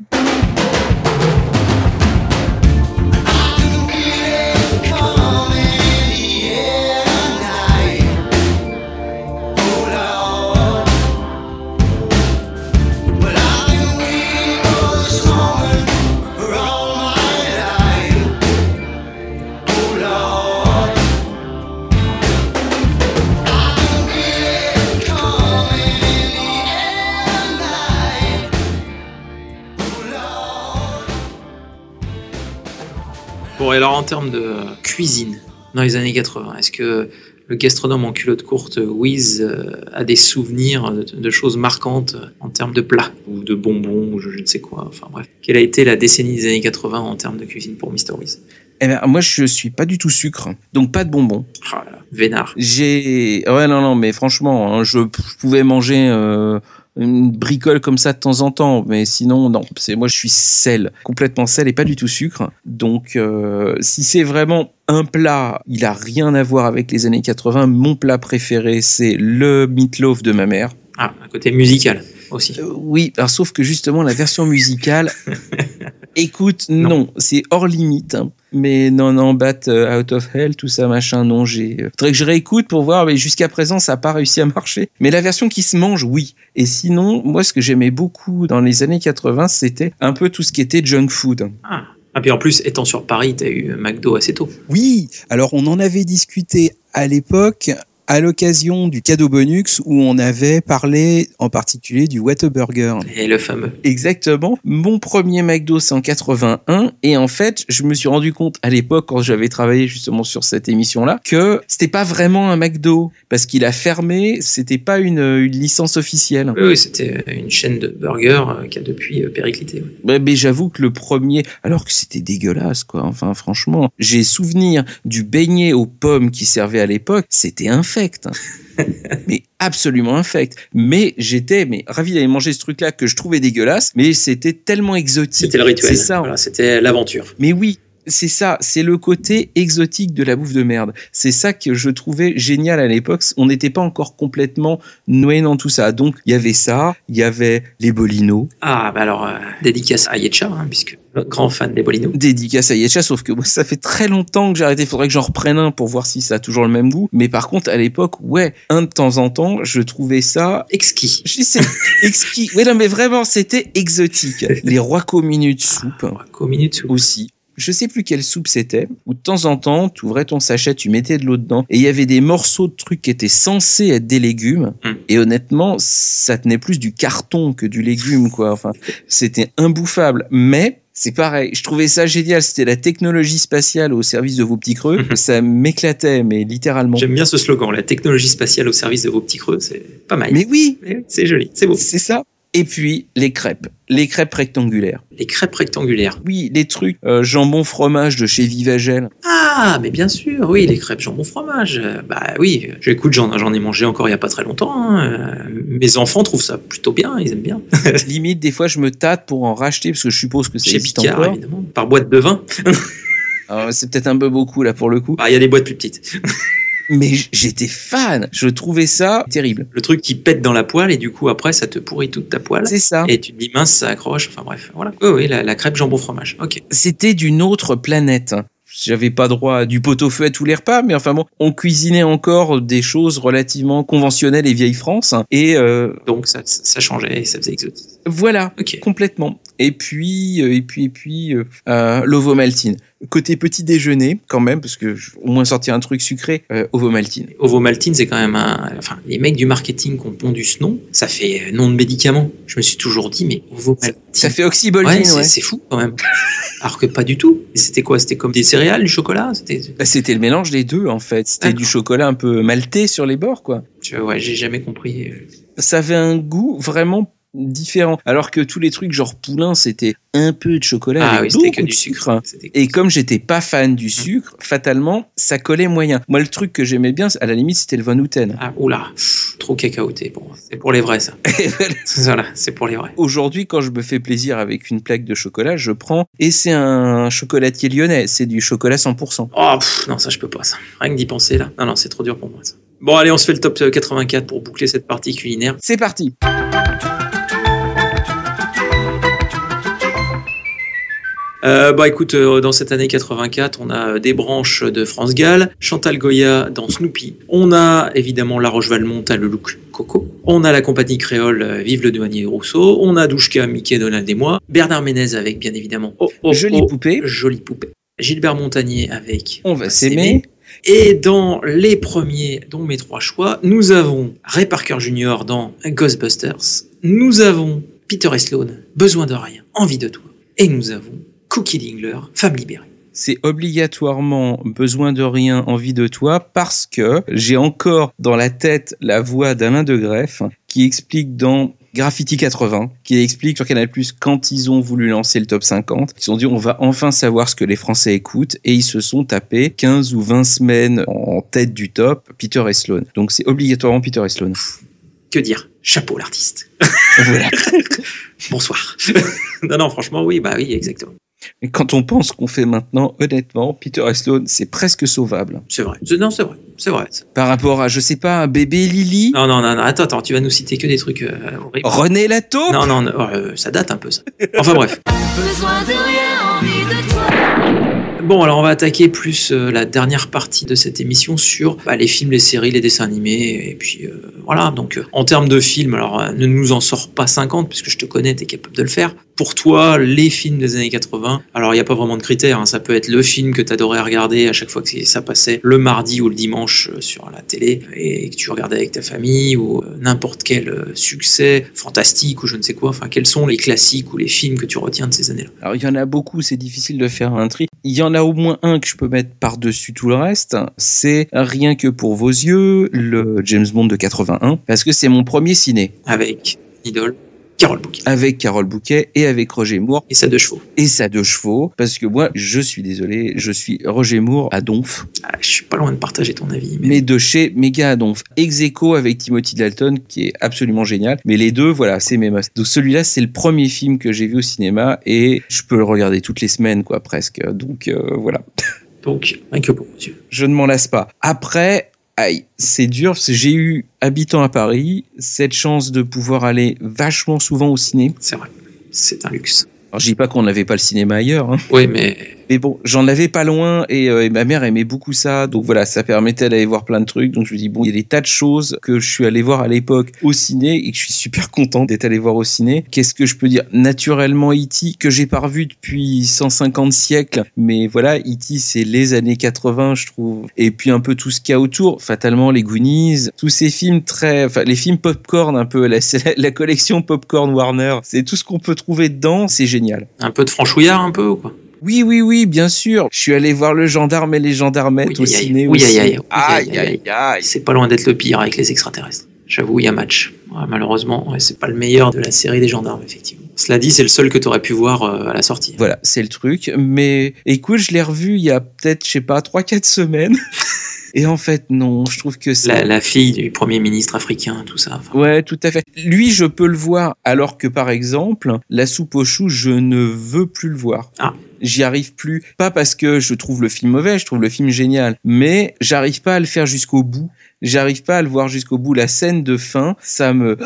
S1: Bon, et alors en termes de cuisine, dans les années 80, est-ce que le gastronome en culotte courte Wiz euh, a des souvenirs de, de choses marquantes en termes de plats ou de bonbons ou je, je ne sais quoi? Enfin bref, quelle a été la décennie des années 80 en termes de cuisine pour Mr. Wiz?
S2: Eh ben, moi, je suis pas du tout sucre, donc pas de bonbons.
S1: Ah là, Vénard.
S2: J'ai, ouais, non, non, mais franchement, hein, je, je pouvais manger euh, une bricole comme ça de temps en temps, mais sinon, non. C'est moi, je suis sel, complètement sel et pas du tout sucre. Donc, euh, si c'est vraiment un plat, il a rien à voir avec les années 80. Mon plat préféré, c'est le meatloaf de ma mère.
S1: Ah, un côté musical aussi.
S2: Euh, oui, alors, sauf que justement, la version musicale, écoute,
S1: Non.
S2: non, c'est hors limite. hein. Mais non, non, Bat euh, Out of Hell, tout ça, machin, non, j'ai. euh, Faudrait que je réécoute pour voir, mais jusqu'à présent, ça n'a pas réussi à marcher. Mais la version qui se mange, oui. Et sinon, moi, ce que j'aimais beaucoup dans les années 80, c'était un peu tout ce qui était junk food.
S1: Ah. Ah, puis en plus, étant sur Paris, t'as eu McDo assez tôt.
S9: Oui, alors on en avait discuté à l'époque à l'occasion du cadeau bonus où on avait parlé en particulier du Whataburger.
S1: Et le fameux.
S2: Exactement. Mon premier McDo, c'est en 81. Et en fait, je me suis rendu compte à l'époque, quand j'avais travaillé justement sur cette émission-là, que c'était pas vraiment un McDo. Parce qu'il a fermé, c'était pas une, une licence officielle.
S1: Oui, oui, c'était une chaîne de burgers euh, qui a depuis euh, périclité. Ouais,
S2: mais j'avoue que le premier, alors que c'était dégueulasse, quoi. Enfin, franchement, j'ai souvenir du beignet aux pommes qui servait à l'époque, c'était infect. Mais absolument infect. Mais j'étais mais ravi d'aller manger ce truc-là que je trouvais dégueulasse, mais c'était tellement exotique.
S1: C'était le rituel.
S2: C'est ça.
S1: Voilà, c'était l'aventure.
S2: Mais oui, c'est ça, c'est le côté exotique de la bouffe de merde. C'est ça que je trouvais génial à l'époque. On n'était pas encore complètement noyé dans tout ça. Donc il y avait ça, il y avait les bolinos,
S1: Ah, bah alors, euh, dédicace à Yetcha, hein, puisque grand fan des Bolinos.
S2: dédicace à Yetcha, sauf que ça fait très longtemps que j'ai arrêté. Faudrait que j'en reprenne un pour voir si ça a toujours le même goût. Mais par contre, à l'époque, ouais, un de temps en temps, je trouvais ça
S1: Exquis.
S2: je sais, exquis. Oui, non, mais vraiment, c'était exotique. Les rois de soupe
S1: minutes
S2: aussi. Je sais plus quelle soupe c'était, où de temps en temps, tu ouvrais ton sachet, tu mettais de l'eau dedans, et il y avait des morceaux de trucs qui étaient censés être des légumes,
S1: Mm.
S2: et honnêtement, ça tenait plus du carton que du légume, quoi. Enfin, c'était imbouffable. Mais, c'est pareil, je trouvais ça génial, c'était la technologie spatiale au service de vos petits creux, ça m'éclatait, mais littéralement.
S1: J'aime bien ce slogan, la technologie spatiale au service de vos petits creux, c'est pas mal.
S2: Mais oui,
S1: Mais C'est joli, c'est beau.
S2: c'est ça. Et puis, les crêpes. Les crêpes rectangulaires.
S1: Les crêpes rectangulaires.
S2: Oui, les trucs euh, jambon fromage de chez Vivagel.
S1: Ah, mais bien sûr, oui, les crêpes jambon fromage. Euh, Bah oui, j'écoute, j'en j'en ai mangé encore il y a pas très longtemps. hein. Euh, Mes enfants trouvent ça plutôt bien, ils aiment bien.
S2: Limite, des fois, je me tâte pour en racheter parce que je suppose que ça
S1: Chez Picard,
S2: encore.
S1: évidemment, par boîte de vin.
S2: Alors, c'est peut-être un peu beaucoup là pour le coup.
S1: Ah, Il y a des boîtes plus petites.
S2: Mais j'étais fan. Je trouvais ça terrible.
S1: Le truc qui pète dans la poêle et du coup après ça te pourrit toute ta poêle.
S2: C'est ça.
S1: Et tu te dis mince, ça accroche. Enfin bref, voilà. Oui, oui, la, la crêpe jambon fromage. Ok.
S2: C'était d'une autre planète. J'avais pas droit à du pot-au-feu à tous les repas, mais enfin bon, on cuisinait encore des choses relativement conventionnelles et vieille France. Et euh,
S1: Donc ça, ça changeait et ça faisait exotique.
S2: voilà,
S1: Ok.
S2: complètement. Et puis, euh, et puis, et puis, euh, euh, l'ovomaltine. Côté petit déjeuner, quand même, parce que je- au moins sortir un truc sucré, euh, ovomaltine.
S1: Ovomaltine, c'est quand même un. Enfin, les mecs du marketing qui ont pondu ce nom, ça fait euh, nom de médicament. Je me suis toujours dit, mais Ovomaltine.
S2: Ça fait oxyboltine,
S1: Ouais,
S2: ouais.
S1: c'est fou quand même. Alors que pas du tout. C'était quoi? C'était comme des céréales, du chocolat? C'était.
S2: Bah, c'était le mélange des deux, en fait. C'était du chocolat un peu maltais sur les bords, quoi.
S1: Je- Ouais, j'ai jamais compris. euh.
S2: Ça avait un goût vraiment différent. Alors que tous les trucs genre poulain, c'était un peu de chocolat
S1: Ah oui, c'était
S2: beaucoup
S1: que
S2: de
S1: du
S2: sucre. Et comme j'étais pas fan du sucre, fatalement, ça collait moyen. Moi, le truc que j'aimais bien, à la limite, c'était le Van Houten.
S1: Ah, oula, pff, trop cacaoté pour moi. C'est pour les vrais, ça. voilà, c'est pour les vrais.
S2: Aujourd'hui, quand je me fais plaisir avec une plaque de chocolat, je prends et c'est un chocolatier lyonnais, c'est du chocolat 100%.
S1: Oh, pff, non, ça, je peux pas, ça. Rien que d'y penser, là. Non, non, c'est trop dur pour moi, ça. Bon, allez, on se fait le top euh, 84 pour boucler cette partie culinaire.
S2: C'est parti.
S1: Euh, bah écoute, euh, dans cette année 84, on a euh, des branches de France Gall, Chantal Goya dans Snoopy. On a évidemment La Roche-Valmont à le look Coco. On a la compagnie créole euh, Vive le douanier Rousseau. On a Douchka, Mickey, Donald et moi. Bernard Ménez avec bien évidemment Oh, oh,
S2: Jolie
S1: oh,
S2: poupée.
S1: Jolie poupée. Gilbert Montagnier avec
S2: On va s'aimer.
S1: Et dans les premiers, dont mes trois choix, nous avons Ray Parker Jr. dans Ghostbusters. Nous avons Peter et Sloan, Besoin de rien, Envie de toi. Et nous avons Cookie Dingler, Femme libérée.
S2: c'est obligatoirement besoin de rien, envie de toi, parce que j'ai encore dans la tête la voix d'Alain de Greff qui explique dans Graffiti 80, qui explique sur Canal Plus quand ils ont voulu lancer le top 50. Ils se sont dit on va enfin savoir ce que les Français écoutent et ils se sont tapés 15 ou 20 semaines en tête du top, Peter et Sloan. Donc c'est obligatoirement Peter et Sloan.
S1: Que dire? Chapeau l'artiste. Bonsoir. non, non, franchement, oui, bah oui, exactement.
S2: Mais quand on pense qu'on fait maintenant, honnêtement, Peter et Sloan, c'est presque sauvable.
S1: C'est vrai. Non, c'est vrai. C'est vrai.
S2: Par rapport à, je sais pas, un bébé Lily,
S1: Non, non, non, non, attends, attends, tu vas nous citer que des trucs euh, horribles.
S2: René Lato.
S1: Non, non, non, euh, ça date un peu ça. Enfin bref.
S10: Besoin de rien, envie de toi.
S1: Bon, alors on va attaquer plus euh, la dernière partie de cette émission sur bah, les films, les séries, les dessins animés, et puis euh, voilà. Donc, euh, en termes de films, alors euh, ne nous en sors pas 50, puisque je te connais, t'es capable de le faire. Pour toi, les films des années 80, alors il n'y a pas vraiment de critères, hein, ça peut être le film que t'adorais regarder à chaque fois que ça passait le mardi ou le dimanche euh, sur la télé, et que tu regardais avec ta famille, ou euh, n'importe quel euh, succès fantastique, ou je ne sais quoi. Enfin, quels sont les classiques ou les films que tu retiens de ces années-là?
S2: Alors il y en a beaucoup, c'est difficile de faire un tri. Il y en a au moins un que je peux mettre par-dessus tout le reste. C'est Rien que pour vos yeux, le James Bond de 81, parce que c'est mon premier ciné.
S1: Avec Idol, Carole Bouquet,
S2: Avec Carole Bouquet et avec Roger Moore
S1: et sa deux chevaux.
S2: et sa deux chevaux, parce que moi, je suis désolé, je suis Roger Moore à Donf,
S1: Ah, je suis pas loin de partager ton avis, mais,
S2: mais de chez Méga à Donf. Ex aequo avec Timothy Dalton, qui est absolument génial. Mais les deux, voilà, c'est mes must. Donc celui-là, c'est le premier film que j'ai vu au cinéma et je peux le regarder toutes les semaines, quoi, presque. Donc euh, voilà.
S1: donc rien que pour yeux.
S2: je ne m'en lasse pas. Après, aïe, c'est dur j'ai eu, habitant à Paris, cette chance de pouvoir aller vachement souvent au ciné.
S1: C'est vrai, c'est un luxe.
S2: Alors, je dis pas qu'on n'avait pas le cinéma ailleurs, hein.
S1: Oui, mais
S2: mais bon, j'en avais pas loin et, euh, et ma mère aimait beaucoup ça, donc voilà, ça permettait d'aller voir plein de trucs. Donc je me dis bon, il y a des tas de choses que je suis allé voir à l'époque au ciné et que je suis super content d'être allé voir au ciné. Qu'est-ce que je peux dire? Naturellement, E.T. que j'ai pas revu depuis 150 siècles, mais voilà, E.T. c'est les années 80, je trouve. Et puis un peu tout ce qu'il y a autour, fatalement les Goonies, tous ces films très, enfin les films popcorn un peu, la, la collection popcorn Warner, c'est tout ce qu'on peut trouver dedans, c'est génial.
S1: un peu de franchouillard, un peu ou quoi?
S2: Oui, oui, oui, bien sûr. Je suis allé voir le gendarme et les gendarmettes
S1: Oui,
S2: au
S1: aïe,
S2: ciné
S1: Oui, aïe, aïe. Oui,
S2: aïe,
S1: aïe,
S2: aïe, aïe.
S1: C'est pas loin d'être le pire avec les extraterrestres. J'avoue, il y a match. Ouais, malheureusement, ouais, c'est pas le meilleur de la série des gendarmes, effectivement. Cela dit, c'est le seul que t'aurais pu voir euh, à la sortie.
S2: Voilà, c'est le truc. Mais écoute, je l'ai revu il y a peut-être, je sais pas, 3-4 semaines. Et en fait, non, je trouve que c'est...
S1: La, la fille du premier ministre africain, tout ça. enfin,
S2: Ouais, tout à fait. Lui, je peux le voir, alors que par exemple, la soupe aux choux, je ne veux plus le voir.
S1: Ah.
S2: J'y arrive plus. Pas parce que je trouve le film mauvais, je trouve le film génial, mais j'arrive pas à le faire jusqu'au bout. J'arrive pas à le voir jusqu'au bout. La scène de fin, ça me,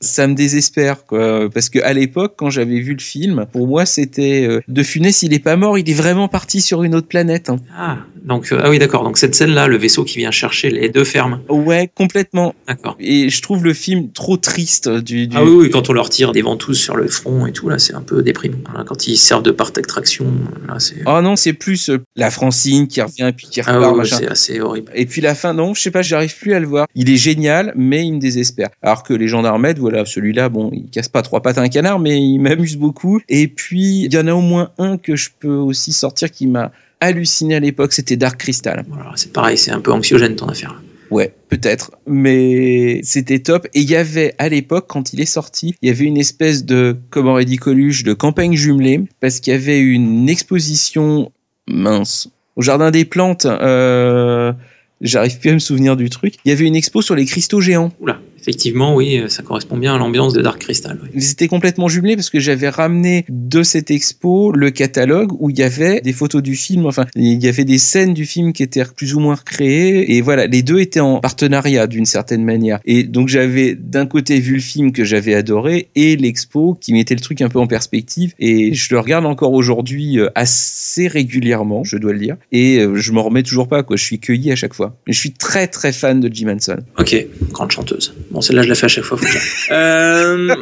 S2: ça me désespère, quoi. Parce que à l'époque, quand j'avais vu le film, pour moi, c'était euh, De Funès, il est pas mort, il est vraiment parti sur une autre planète. hein.
S1: Ah, donc, euh, ah oui, d'accord. Donc cette scène-là, le vaisseau qui vient chercher les deux fermes.
S2: Ouais, complètement.
S1: D'accord.
S2: Et je trouve le film trop triste du. du...
S1: Ah oui, oui, quand on leur tire des ventouses sur le front et tout, là, c'est un peu déprimant. Voilà, quand ils servent de parc d'attraction, là.
S2: Oh non, c'est plus euh, la Francine qui revient et puis qui
S1: Ah
S2: repart,
S1: oui,
S2: machin.
S1: c'est assez horrible.
S2: Et puis la fin, non, je sais pas, j'arrive plus à le voir. Il est génial, mais il me désespère. Alors que les gendarmettes, voilà, celui-là, bon, il casse pas trois pattes à un canard, mais il m'amuse beaucoup. Et puis, il y en a au moins un que je peux aussi sortir qui m'a halluciné à l'époque, c'était Dark Crystal.
S1: Voilà, c'est pareil, c'est un peu anxiogène ton affaire.
S2: Ouais, peut-être, mais c'était top. Et il y avait à l'époque, quand il est sorti, il y avait une espèce de, comme aurait dit Coluche, de campagne jumelée, parce qu'il y avait une exposition mince au jardin des plantes. Euh, J'arrive plus à me souvenir du truc. Il y avait une expo sur les cristaux géants.
S1: Oula, effectivement, oui, euh, ça correspond bien à l'ambiance de Dark Crystal. oui.
S2: C'était complètement jumelé parce que j'avais ramené de cette expo le catalogue où il y avait des photos du film, enfin, il y avait des scènes du film qui étaient plus ou moins recréées et voilà, les deux étaient en partenariat d'une certaine manière. Et donc j'avais d'un côté vu le film que j'avais adoré et l'expo qui mettait le truc un peu en perspective et je le regarde encore aujourd'hui euh, assez régulièrement, je dois le dire, et euh, je m'en remets toujours pas quoi, je suis cueilli à chaque fois. Mais je suis très très fan de Jim Henson.
S1: Ok, grande chanteuse. Bon, celle-là, je la fais à chaque fois. faut que j'aille. euh,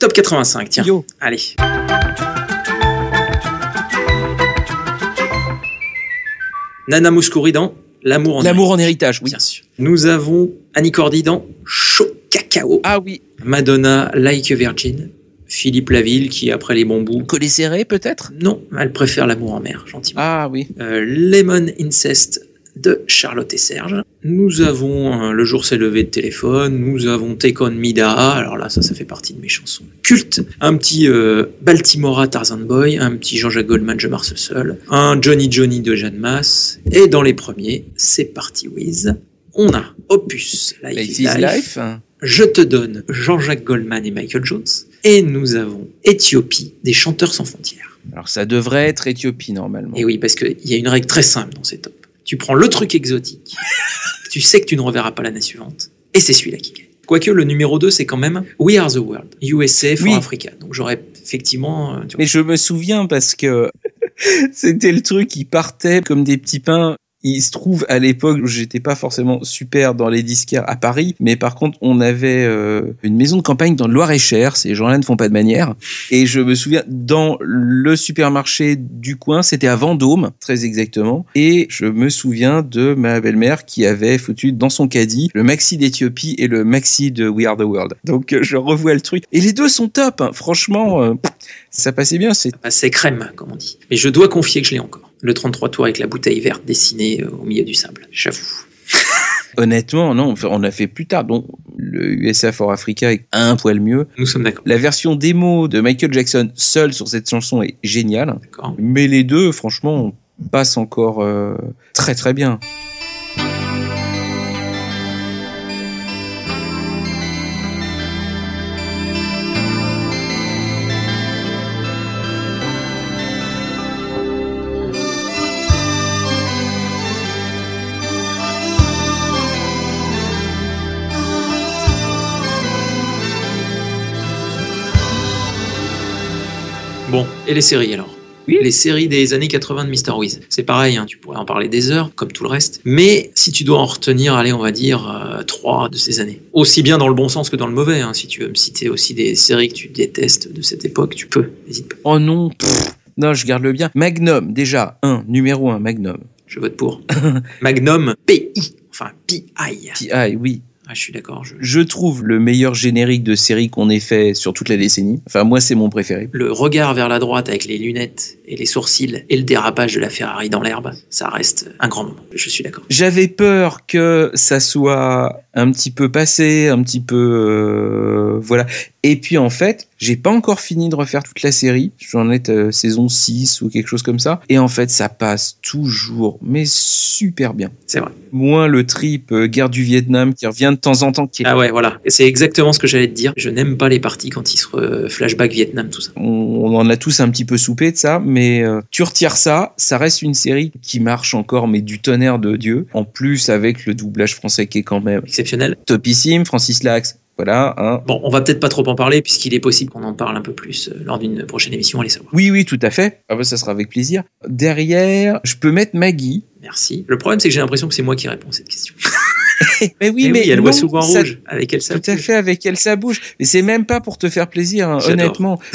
S1: top 85, tiens.
S2: Yo.
S1: Allez. Nana Mouskouri dans L'amour en
S2: L'amour en héritage, oui.
S1: Bien sûr. Nous avons Annie Cordy dans Chaud Cacao.
S2: Ah oui,
S1: Madonna Like a Virgin. Philippe Laville qui après les bambous.
S2: Collet serré peut-être?
S1: Non, elle préfère l'amour en mer, gentiment.
S2: Ah oui.
S1: Euh, Lemon Incest de Charlotte et Serge. Nous avons euh, Le jour s'est levé de téléphone. Nous avons Take On Midaha. Alors là, ça, ça fait partie de mes chansons cultes. Un petit euh, Baltimora Tarzan Boy. Un petit Jean-Jacques Goldman, Je marche seul. Un Johnny Johnny de Jeanne Masse. Et dans les premiers, c'est parti Wiz. On a Opus, Life,
S2: Life
S1: is
S2: is
S1: Life.
S2: Life.
S1: Je te donne Jean-Jacques Goldman et Michael Jones. Et nous avons Éthiopie, des chanteurs sans frontières.
S2: Alors ça devrait être Éthiopie normalement.
S1: Et oui, parce qu'il y a une règle très simple dans ces tops. Tu prends le truc exotique, tu sais que tu ne reverras pas l'année suivante, et c'est celui-là qui gagne. Quoique le numéro 2, c'est quand même We Are the World, USA for
S2: Oui.
S1: Africa. Donc j'aurais effectivement. euh, tu
S2: Mais je me souviens parce que c'était le truc qui partait comme des petits pains. Il se trouve à l'époque où j'étais pas forcément super dans les disquaires à Paris, mais par contre on avait euh, une maison de campagne dans le Loir-et-Cher. Ces gens-là ne font pas de manière. Et je me souviens dans le supermarché du coin, c'était à Vendôme, très exactement. Et je me souviens de ma belle-mère qui avait foutu dans son caddie le maxi d'Éthiopie et le maxi de We Are the World. Donc euh, je revois le truc. Et les deux sont top. hein. Franchement, euh, ça passait bien. C'est
S1: c'est crème, comme on dit. Mais je dois confier que je l'ai encore. Le 33 tours avec la bouteille verte dessinée euh, au milieu du sable. J'avoue.
S2: Honnêtement, non, on a fait plus tard. Donc, le USA for Africa est un poil mieux.
S1: Nous sommes d'accord.
S2: La version démo de Michael Jackson seul sur cette chanson est géniale.
S1: D'accord.
S2: Mais les deux, franchement, passent encore euh, très très bien.
S1: Bon, et les séries alors
S2: Oui.
S1: Les séries des années 80 de Mr. Wiz. C'est pareil, hein, tu pourrais en parler des heures, comme tout le reste. Mais si tu dois en retenir, allez, on va dire euh, trois de ces années. Aussi bien dans le bon sens que dans le mauvais. hein. Si tu veux me citer aussi des séries que tu détestes de cette époque, tu peux. N'hésite pas.
S2: Oh non, pff, non, je garde le bien. Magnum, déjà, un, numéro un, Magnum.
S1: Je vote pour. Magnum PI. Enfin, PI.
S2: P.I., oui.
S1: Ah, je suis d'accord. je-
S2: Je trouve le meilleur générique de série qu'on ait fait sur toute la décennie. Enfin, moi, c'est mon préféré.
S1: Le regard vers la droite avec les lunettes et les sourcils et le dérapage de la Ferrari dans l'herbe, ça reste un grand moment. Je suis d'accord.
S2: J'avais peur que ça soit un petit peu passé, un petit peu euh, voilà. Et puis en fait, j'ai pas encore fini de refaire toute la série. J'en ai euh, saison 6 ou quelque chose comme ça. Et en fait, ça passe toujours, mais super bien.
S1: C'est vrai.
S2: Moins le trip euh, guerre du Vietnam qui revient de temps en temps. Qui est-
S1: Ah ouais, voilà. Et C'est exactement ce que j'allais te dire. Je n'aime pas les parties quand ils se flashback Vietnam, tout ça.
S2: on, on en a tous un petit peu soupé de ça, mais euh, tu retires ça, ça reste une série qui marche encore, mais du tonnerre de Dieu. En plus, avec le doublage français qui est quand même
S1: Exceptionnel.
S2: topissime, Francis Lax. Voilà, hein.
S1: Bon, on va peut-être pas trop en parler puisqu'il est possible qu'on en parle un peu plus euh, lors d'une prochaine émission. Allez savoir.
S2: Oui, oui, tout à fait. Ah bah, ça sera avec plaisir. Derrière, je peux mettre Maggie.
S1: Merci. Le problème, c'est que j'ai l'impression que c'est moi qui réponds à cette question.
S2: mais oui,
S1: Eh
S2: mais
S1: elle
S2: non,
S1: voit souvent
S2: ça-
S1: rouge avec elle ça.
S2: Tout à fait, avec elle ça bouge. Mais c'est même pas pour te faire plaisir, hein, honnêtement.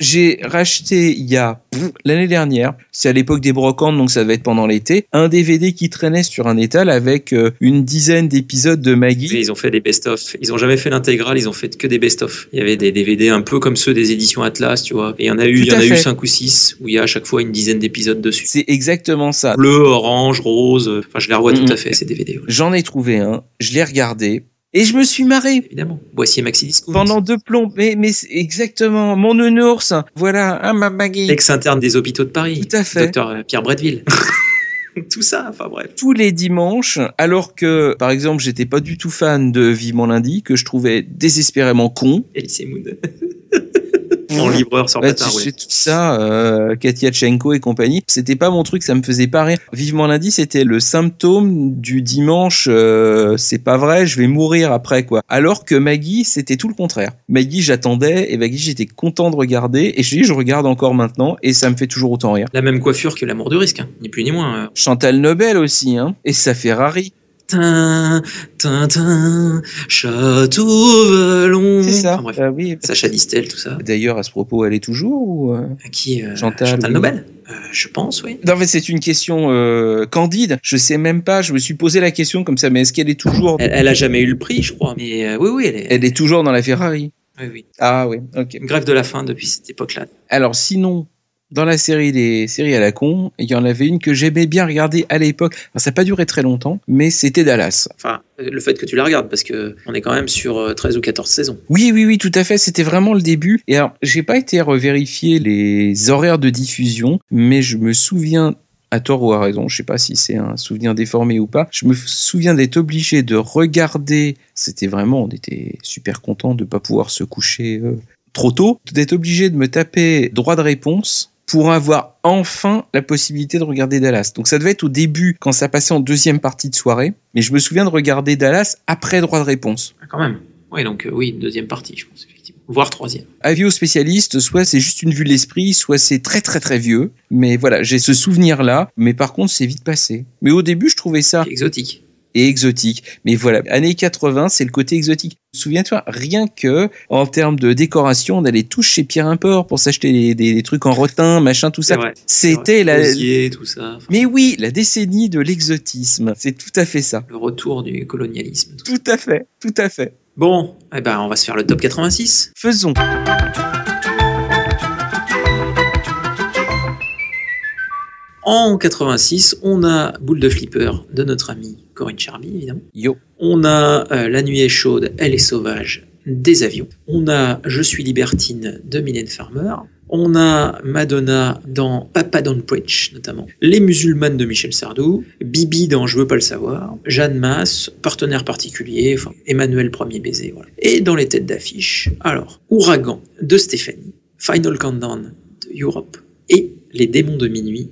S2: J'ai racheté il y a l'année dernière, c'est à l'époque des brocantes, donc ça va être pendant l'été, un DVD qui traînait sur un étal avec euh, une dizaine d'épisodes de Maggie.
S1: Ils ont fait des best-of. Ils ont jamais fait l'intégrale, ils ont fait que des best-of. Il y avait des DVD un peu comme ceux des éditions Atlas, tu vois. Et il y en a eu, il y en a eu
S2: fait.
S1: cinq ou six où il y a à chaque fois une dizaine d'épisodes dessus.
S2: C'est exactement ça.
S1: Bleu, orange, rose. euh, Enfin, je les revois
S2: Mhm.
S1: tout à fait ces DVD. ouais.
S2: J'en ai trouvé un, je l'ai regardé et je me suis marré.
S1: Évidemment. Boissier Maxi Discount.
S2: Pendant deux plombs, mais, mais exactement, mon nounours, voilà, hein, Maggie.
S1: L'ex-interne des hôpitaux de Paris.
S2: Tout à fait.
S1: Docteur euh, Pierre Bretteville. tout ça, enfin bref.
S2: tous les dimanches, alors que, par exemple, j'étais pas du tout fan de Vivement lundi, que je trouvais désespérément con.
S1: Elise Moon. en livreur sur
S2: Bah,
S1: patin,
S2: tu
S1: ouais.
S2: sais, tout ça, euh, Katia Tchenko et compagnie, c'était pas mon truc, ça me faisait pas rire. Vivement lundi, c'était le symptôme du dimanche, euh, c'est pas vrai, je vais mourir après, quoi. Alors que Maggie, c'était tout le contraire. Maggie, j'attendais, et Maggie, j'étais content de regarder, et je dis, je regarde encore maintenant, et ça me fait toujours autant rire.
S1: La même coiffure que l'amour du risque, hein. ni plus ni moins.
S2: Chantal Nobel aussi, hein, et ça fait rari.
S1: Tin, tin, tin, château vallon.
S2: C'est ça.
S1: Enfin, bref.
S2: Ah oui.
S1: Sacha Distel, tout ça.
S2: D'ailleurs, à ce propos, elle est toujours ou euh
S1: À qui euh,
S2: Chantal, oui.
S1: Nobel? Euh, Je pense, oui.
S2: Non, mais c'est une question euh, candide. Je sais même pas. Je me suis posé la question comme ça. Mais est-ce qu'elle est toujours
S1: Elle, elle a jamais eu le prix, je crois. Mais euh, oui, oui, elle est.
S2: Elle est toujours dans la Ferrari.
S1: Oui, oui.
S2: Ah oui, ok.
S1: Grève de la faim depuis cette époque-là.
S2: Alors sinon, dans la série des séries à la con, il y en avait une que j'aimais bien regarder à l'époque. Enfin, ça n'a pas duré très longtemps, mais c'était Dallas.
S1: Enfin, le fait que tu la regardes, parce que on est quand même sur euh, 13 ou 14 saisons.
S2: Oui, oui, oui, tout à fait. C'était vraiment le début. Et alors, j'ai pas été revérifier les horaires de diffusion, mais je me souviens à tort ou à raison, je sais pas si c'est un souvenir déformé ou pas. Je me souviens d'être obligé de regarder. C'était vraiment, on était super content de pas pouvoir se coucher euh, trop tôt, d'être obligé de me taper droit de réponse pour avoir enfin la possibilité de regarder Dallas. Donc ça devait être au début quand ça passait en deuxième partie de soirée, mais je me souviens de regarder Dallas après droit de réponse.
S1: Ah, quand même. Oui, donc euh, oui, deuxième partie, je pense, effectivement. Voire troisième.
S2: Avis aux spécialistes, soit c'est juste une vue de l'esprit, soit c'est très très très vieux. Mais voilà, j'ai ce souvenir-là, mais par contre c'est vite passé. Mais au début, je trouvais ça
S1: Exotique.
S2: Et exotique. Mais voilà, années 80, c'est le côté exotique. Souviens-toi, rien que en termes de décoration, on allait tous chez Pierre Import pour s'acheter des, des- des trucs en rotin, machin, tout ça. C'était la.
S1: Tout ça.
S2: Mais oui, la décennie de l'exotisme. C'est tout à fait ça.
S1: Le retour du colonialisme. tout.
S2: Tout à fait, tout à fait.
S1: Bon, eh ben, on va se faire le top 86.
S2: Faisons.
S1: En 86, on a Boule de Flipper de notre amie Corinne Charby, évidemment.
S2: Yo.
S1: On a euh, La nuit est chaude, elle est sauvage des avions. On a Je suis libertine de Mylène Farmer. On a Madonna dans Papa Don't Preach, notamment. Les musulmanes de Michel Sardou. Bibi dans Je veux pas le savoir. Jeanne Masse, partenaire particulier. Enfin, Emmanuel Premier baiser, voilà. Et dans les têtes d'affiche, alors, Ouragan de Stéphanie. Final Countdown de Europe. Et Les démons de minuit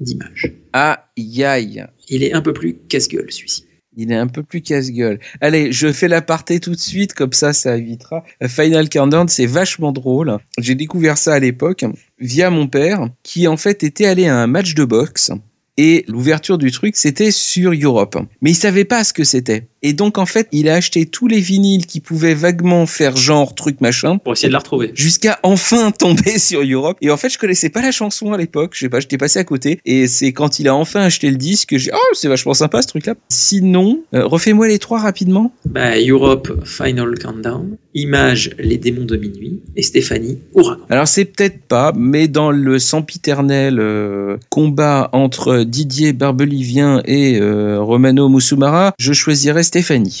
S1: d'Image.
S2: Aïe aïe.
S1: Il est un peu plus casse-gueule, celui-ci.
S2: Il est un peu plus casse-gueule. Allez, je fais l'aparté tout de suite, comme ça, ça évitera. Final Countdown, c'est vachement drôle. J'ai découvert ça à l'époque via mon père, qui en fait était allé à un match de boxe. Et l'ouverture du truc, c'était sur Europe. Mais il savait pas ce que c'était. Et donc, en fait, il a acheté tous les vinyles qui pouvaient vaguement faire genre truc machin.
S1: Pour essayer de la retrouver.
S2: Jusqu'à enfin tomber sur Europe. Et en fait, je connaissais pas la chanson à l'époque. Je sais pas, j'étais passé à côté. Et c'est quand il a enfin acheté le disque que j'ai, oh, c'est vachement sympa ce truc-là. Sinon, euh, refais-moi les trois rapidement.
S1: Bah, Europe, Final Countdown, Image, Les démons de minuit, et Stéphanie, Ouragan.
S2: Alors c'est peut-être pas, mais dans le sempiternel euh, combat entre Didier Barbelivien et euh, Romano Musumara, je choisirais Stéphanie.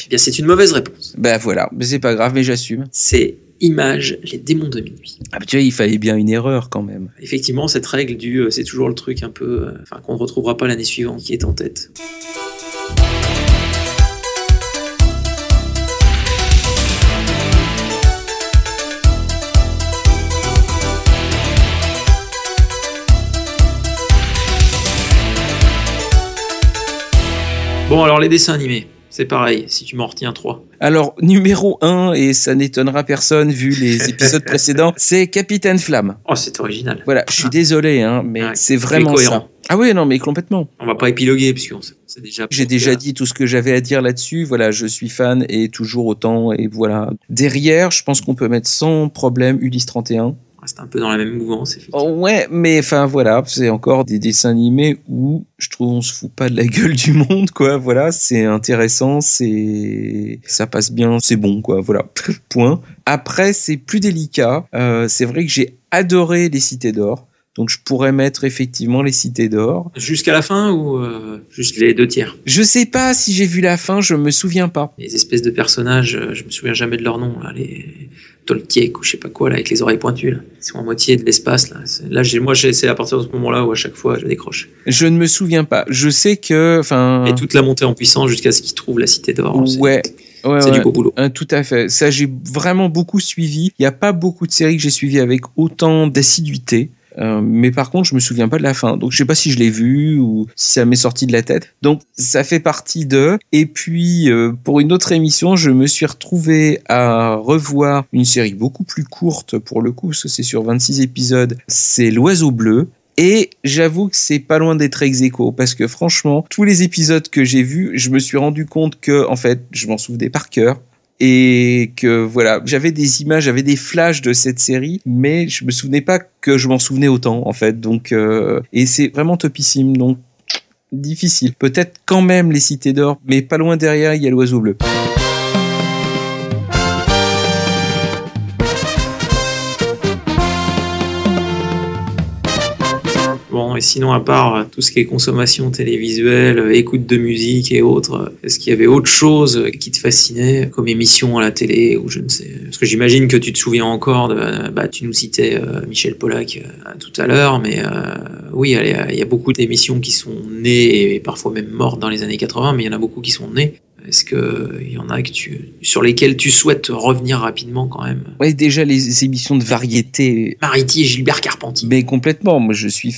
S1: Eh bien, c'est une mauvaise réponse.
S2: Bah voilà, mais c'est pas grave, mais j'assume.
S1: C'est Image, Les démons de minuit.
S2: Ah bah tu vois, il fallait bien une erreur quand même.
S1: Effectivement, cette règle du euh, c'est toujours le truc un peu. euh, Enfin, qu'on ne retrouvera pas l'année suivante qui est en tête. Bon, alors les dessins animés, c'est pareil, si tu m'en retiens trois.
S2: Alors numéro 1, et ça n'étonnera personne vu les épisodes précédents, c'est Capitaine Flamme.
S1: Oh, c'est original.
S2: Voilà, je suis désolé, hein, mais c'est vraiment ça. Ah oui, non, mais complètement.
S1: On va pas épiloguer, puisqu'on sait c'est déjà.
S2: J'ai déjà dit tout ce que j'avais à dire là-dessus. Voilà, je suis fan et toujours autant. Et voilà. Derrière, je pense qu'on peut mettre sans problème Ulysse 31.
S1: C'est un peu dans la même mouvance.
S2: Oh, ouais, mais enfin voilà, c'est encore des dessins animés où je trouve on se fout pas de la gueule du monde, quoi. Voilà, c'est intéressant, c'est ça passe bien, c'est bon, quoi. Voilà, point. Après, c'est plus délicat. Euh, c'est vrai que j'ai adoré les Cités d'or. Donc je pourrais mettre effectivement les Cités d'or.
S1: Jusqu'à la fin ou euh, juste les deux tiers?
S2: Je sais pas si j'ai vu la fin, je me souviens pas.
S1: Les espèces de personnages, euh, je me souviens jamais de leur nom, là, les Tolkien ou je sais pas quoi, là, avec les oreilles pointues. Là. Ils sont à moitié de l'espace. Là, là j'ai, moi, j'ai- c'est à partir de ce moment-là où à chaque fois je décroche.
S2: Je ne me souviens pas. Je sais que.
S1: Et toute la montée en puissance jusqu'à ce qu'ils trouvent la cité d'or.
S2: Ouais. Ouais,
S1: c'est
S2: ouais.
S1: du beau boulot.
S2: Euh, tout à fait. Ça, j'ai vraiment beaucoup suivi. Il n'y a pas beaucoup de séries que j'ai suivies avec autant d'assiduité. Euh, mais par contre, je me souviens pas de la fin. Donc, je sais pas si je l'ai vu ou si ça m'est sorti de la tête. Donc, ça fait partie de. Et puis, euh, pour une autre émission, je me suis retrouvé à revoir une série beaucoup plus courte pour le coup, parce que c'est sur 26 épisodes. C'est L'Oiseau Bleu. Et j'avoue que c'est pas loin d'être ex parce que franchement, tous les épisodes que j'ai vus, je me suis rendu compte que, en fait, je m'en souvenais par cœur et que voilà, j'avais des images, j'avais des flashs de cette série, mais je me souvenais pas que je m'en souvenais autant en fait. Donc euh, et c'est vraiment topissime, donc difficile. Peut-être quand même les cités d'or, mais pas loin derrière il y a l'oiseau bleu.
S1: Et sinon, à part euh, tout ce qui est consommation télévisuelle, euh, écoute de musique et autres, euh, est-ce qu'il y avait autre chose qui te fascinait comme émission à la télé ou je ne sais Parce que j'imagine que tu te souviens encore de. Bah, tu nous citais Michel Pollack tout à l'heure, mais euh, oui, il y a beaucoup d'émissions qui sont nées et parfois même mortes dans les années 80, mais il y en a beaucoup qui sont nées. Est-ce qu'il y en a que tu, sur lesquelles tu souhaites revenir rapidement quand même?
S2: Ouais, déjà les émissions de variété.
S1: Mariti et Gilbert Carpentier.
S2: Mais complètement. Moi, je suis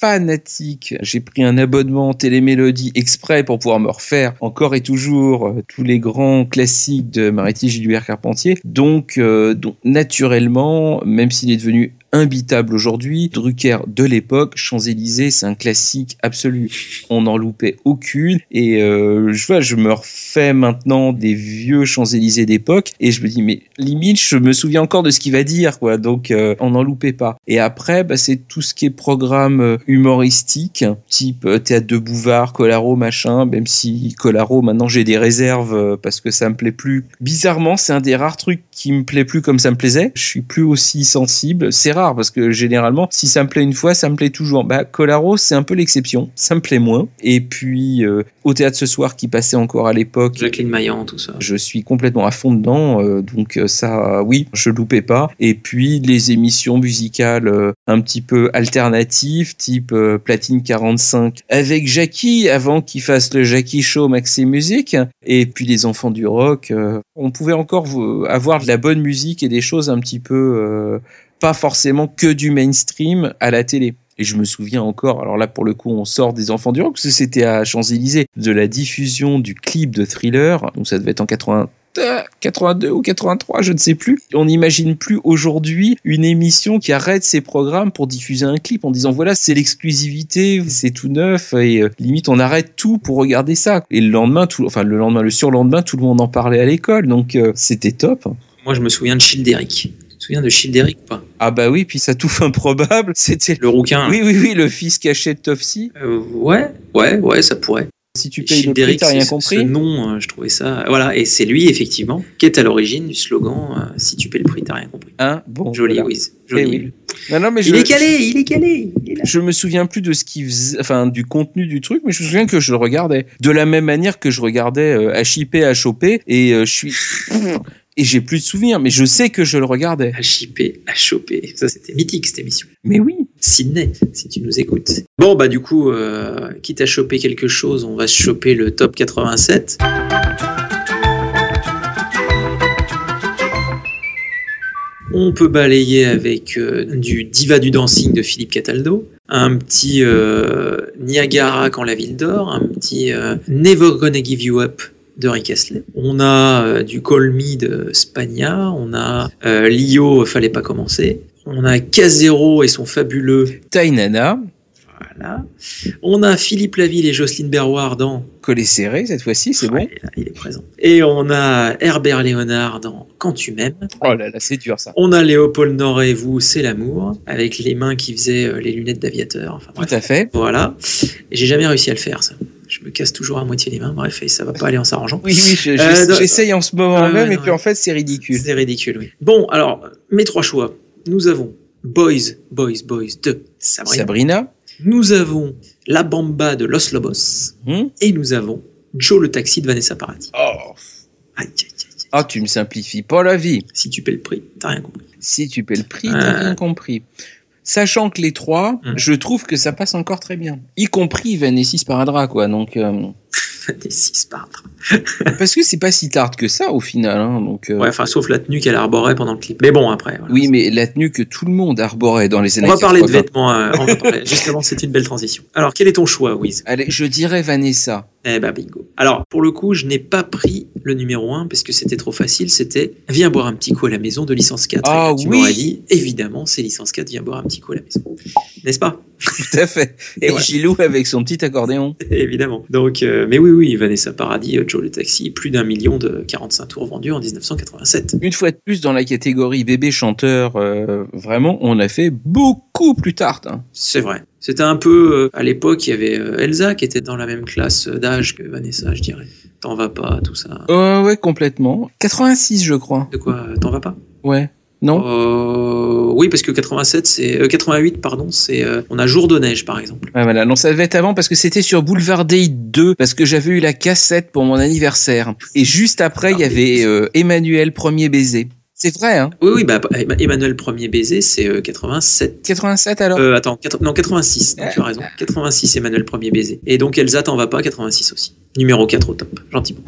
S2: fanatique. J'ai pris un abonnement Télémélodie exprès pour pouvoir me refaire encore et toujours euh, tous les grands classiques de Mariti Gilbert Carpentier. Donc, euh, donc naturellement, même s'il est devenu imbitable aujourd'hui, Drucker de l'époque, Champs-Élysées, c'est un classique absolu. On n'en loupait aucune. Et euh, je vois, je me refais maintenant des vieux Champs-Élysées d'époque et je me dis, mais limite, je me souviens encore de ce qu'il va dire, quoi. Donc, euh, on n'en loupait pas. Et après, bah, c'est tout ce qui est programme humoristique, type euh, théâtre de Bouvard, Colaro, machin, même si Colaro, maintenant j'ai des réserves euh, parce que ça me plaît plus. Bizarrement, c'est un des rares trucs qui me plaît plus comme ça me plaisait. Je suis plus aussi sensible. C'est rare parce que généralement, si ça me plaît une fois, ça me plaît toujours. Bah, Colaro, c'est un peu l'exception. Ça me plaît moins. Et puis, euh, au théâtre ce soir qui passait encore à l'époque,
S1: Jacqueline Maillan, tout ça.
S2: je suis complètement à fond dedans, euh, donc euh, ça, oui, je loupais pas. Et puis les émissions musicales euh, un petit peu alternatives, type Platine 45, avec Jackie avant qu'il fasse le Jackie Show Maxi Musique. Et puis les enfants du rock, on pouvait encore vo- avoir de la bonne musique et des choses un petit peu pas forcément que du mainstream à la télé. Et je me souviens encore, alors là pour le coup on sort des enfants du rock, parce que c'était à Champs-Élysées, de la diffusion du clip de Thriller, donc ça devait être en 80, euh, 82 ou 83, je ne sais plus. On n'imagine plus aujourd'hui une émission qui arrête ses programmes pour diffuser un clip en disant voilà c'est l'exclusivité, c'est tout neuf et euh, limite on arrête tout pour regarder ça. Et le lendemain, enfin le lendemain, le surlendemain, tout le monde en parlait à l'école, donc euh, c'était top.
S1: Moi, je me souviens de Childeric. Te souviens de Childeric ou pas?
S2: Ah bah oui, puis ça touffe improbable, c'était
S1: Le rouquin.
S2: oui oui oui le fils caché de Topsy.
S1: Euh, ouais, ouais, ouais, ça pourrait.
S2: Si tu payes le prix,
S1: Childeric,
S2: t'as rien
S1: c'est- Ce
S2: compris.
S1: nom, euh, je trouvais ça. Voilà, et c'est lui, effectivement, qui est à l'origine du slogan euh, Si tu payes le prix, t'as rien compris.
S2: Hein bon.
S1: Joli,
S2: voilà.
S1: Wiz. Joli.
S2: Eh oui. Non, non, mais
S1: Il
S2: je,
S1: est calé, il est calé. il est
S2: je me souviens plus de ce qui faisait, enfin, du contenu du truc, mais je me souviens que je le regardais. De la même manière que je regardais euh, à choper, et euh, je suis, et j'ai plus de souvenirs, mais je sais que je le regardais.
S1: À chipper, à choper. Ça, c'était mythique, cette émission.
S2: Mais oui.
S1: Sydney, si tu nous écoutes. Bon, bah, du coup, euh, quitte à choper quelque chose, on va se choper le top 87. On peut balayer avec euh, du Diva du dancing de Philippe Cataldo, un petit euh, Niagara quand la ville dort, un petit Never Gonna Give You Up de Rick Astley. On a euh, du Call Me de Spagna, on a euh, Lio, Fallait pas commencer. On a Casero et son fabuleux
S2: Tainana,
S1: voilà. On a Philippe Laville et Jocelyne Berroir dans.
S2: collé serré cette fois-ci, c'est bon.
S1: Là, il est présent. Et on a Herbert Léonard dans Quand tu m'aimes.
S2: Oh là là, c'est dur ça.
S1: On a Léopold Noré, Vous, c'est l'amour, avec les mains qui faisaient euh, les lunettes d'aviateur. Enfin.
S2: Tout à fait.
S1: Voilà. Et j'ai jamais réussi à le faire, ça. Je me casse toujours à moitié les mains, bref, et ça va pas aller en s'arrangeant.
S2: Oui, oui, je-
S1: Euh,
S2: j'essaye en ce moment
S1: ouais,
S2: même, et
S1: non,
S2: puis
S1: ouais.
S2: en fait, c'est ridicule.
S1: C'est ridicule, oui. Bon, alors, mes trois choix. Nous avons Boys, Boys, Boys de Sabrina.
S2: Sabrina,
S1: Nous avons La Bamba de Los Lobos.
S2: hmm?
S1: Et nous avons Joe le taxi de Vanessa Paradis.
S2: oh.
S1: Aïe, aïe, aïe.
S2: Ah, tu me simplifies pas la vie.
S1: Si tu paies le prix, t'as rien compris.
S2: Si tu paies le prix,
S1: Euh.
S2: t'as rien compris. Sachant que les trois,
S1: Mhm.
S2: je trouve que ça passe encore très bien. Y compris Vanessa Paradra, quoi. Donc, euh,
S1: Des six par
S2: parce que c'est pas si tard que ça, au final. Hein, donc, euh,
S1: Ouais, enfin, sauf la tenue qu'elle arborait pendant le clip. Mais bon, après. voilà.
S2: Oui, mais la tenue que tout le monde arborait dans les
S1: On
S2: années
S1: va parler de
S2: 80.
S1: vêtements. euh, on va parler- Justement, c'est une belle transition. Alors, quel est ton choix, Wiz?
S2: Allez, je dirais Vanessa.
S1: Eh ben, bingo. Alors, pour le coup, je n'ai pas pris le numéro 1 parce que c'était trop facile. C'était Viens boire un petit coup à la maison de licence 4.
S2: Ah
S1: Et là, tu
S2: oui.
S1: m'aurais dit, évidemment, c'est licence 4, viens boire un petit coup à la maison. N'est-ce pas?
S2: Tout à fait.
S1: Et.
S2: Gilou avec son petit accordéon.
S1: Évidemment. Donc, euh, mais oui, oui, Vanessa Paradis, euh, Joe le Taxi, plus d'un million de 45 tours vendus en 1987.
S2: Une fois de plus, dans la catégorie bébé chanteur, euh, vraiment, on a fait beaucoup plus tard. hein.
S1: C'est vrai. C'était un peu, euh, à l'époque, il y avait Elsa qui était dans la même classe d'âge que Vanessa, je dirais. T'en vas pas, tout ça.
S2: Euh, ouais, complètement. 86, je crois.
S1: De quoi T'en vas pas?
S2: Ouais. Non
S1: Euh, oui, parce que 87, c'est euh, 88, pardon, c'est euh, on a Jour de neige par exemple.
S2: Ah, voilà, non, ça devait être avant parce que c'était sur Boulevard Day 2, parce que j'avais eu la cassette pour mon anniversaire. Et juste après, il y avait euh, Emmanuel Premier Baiser. C'est vrai, hein?
S1: Oui, oui, bah Emma- Emmanuel premier baiser, c'est euh, 87.
S2: 87 alors?
S1: Euh, attends, non 86. donc tu as raison. 86 Emmanuel premier baiser. Et donc Elsa t'en va pas 86 aussi. Numéro 4 au top, gentiment.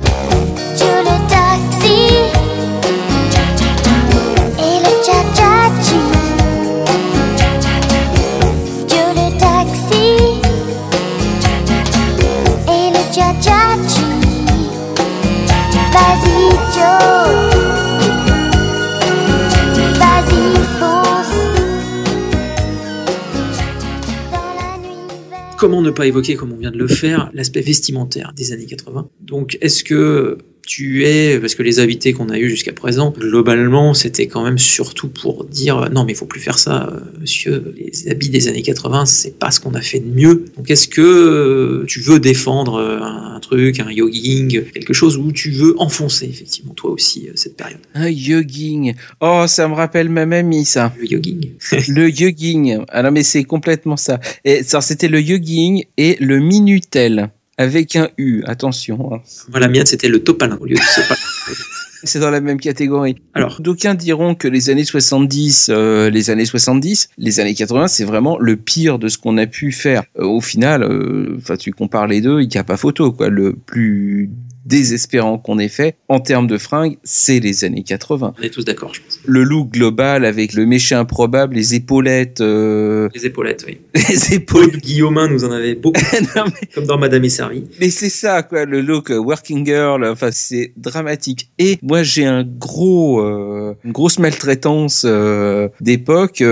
S1: Comment ne pas évoquer, comme on vient de le faire, l'aspect vestimentaire des années 80 Donc, est-ce que tu es, parce que les invités qu'on a eus jusqu'à présent, globalement, c'était quand même surtout pour dire euh, non, mais il faut plus faire ça, euh, monsieur. Les habits des années 80, c'est pas ce qu'on a fait de mieux. Donc, est-ce que euh, tu veux défendre un, truc, un jogging, quelque chose où tu veux enfoncer effectivement toi aussi cette période?
S2: Un jogging. Oh, ça me rappelle ma mamie, ça.
S1: Le jogging.
S2: le jogging. Alors, mais c'est complètement ça. Et ça, c'était le jogging et le minutel. Avec un U, attention. hein.
S1: Moi, la mienne, c'était le topalin au lieu de sopalin.
S2: C'est dans la même catégorie.
S1: Alors,
S2: D'aucuns diront que les années 70, euh, les années 70, les années 80, c'est vraiment le pire de ce qu'on a pu faire. Euh, au final, euh, enfin, tu compares les deux, il n'y a pas photo, quoi. Le plus désespérant qu'on ait fait en termes de fringues, c'est les années 80.
S1: on est tous d'accord, je pense.
S2: Le look global avec le méché improbable, les épaulettes, euh,
S1: Les épaulettes, oui.
S2: les épaules.
S1: Paul Guillaumin nous en avait beaucoup,
S2: Non, mais
S1: comme dans Madame est servie.
S2: Mais c'est ça, quoi, le look euh, working girl. Enfin, c'est dramatique. Et moi, j'ai un gros, euh, une grosse maltraitance euh, d'époque.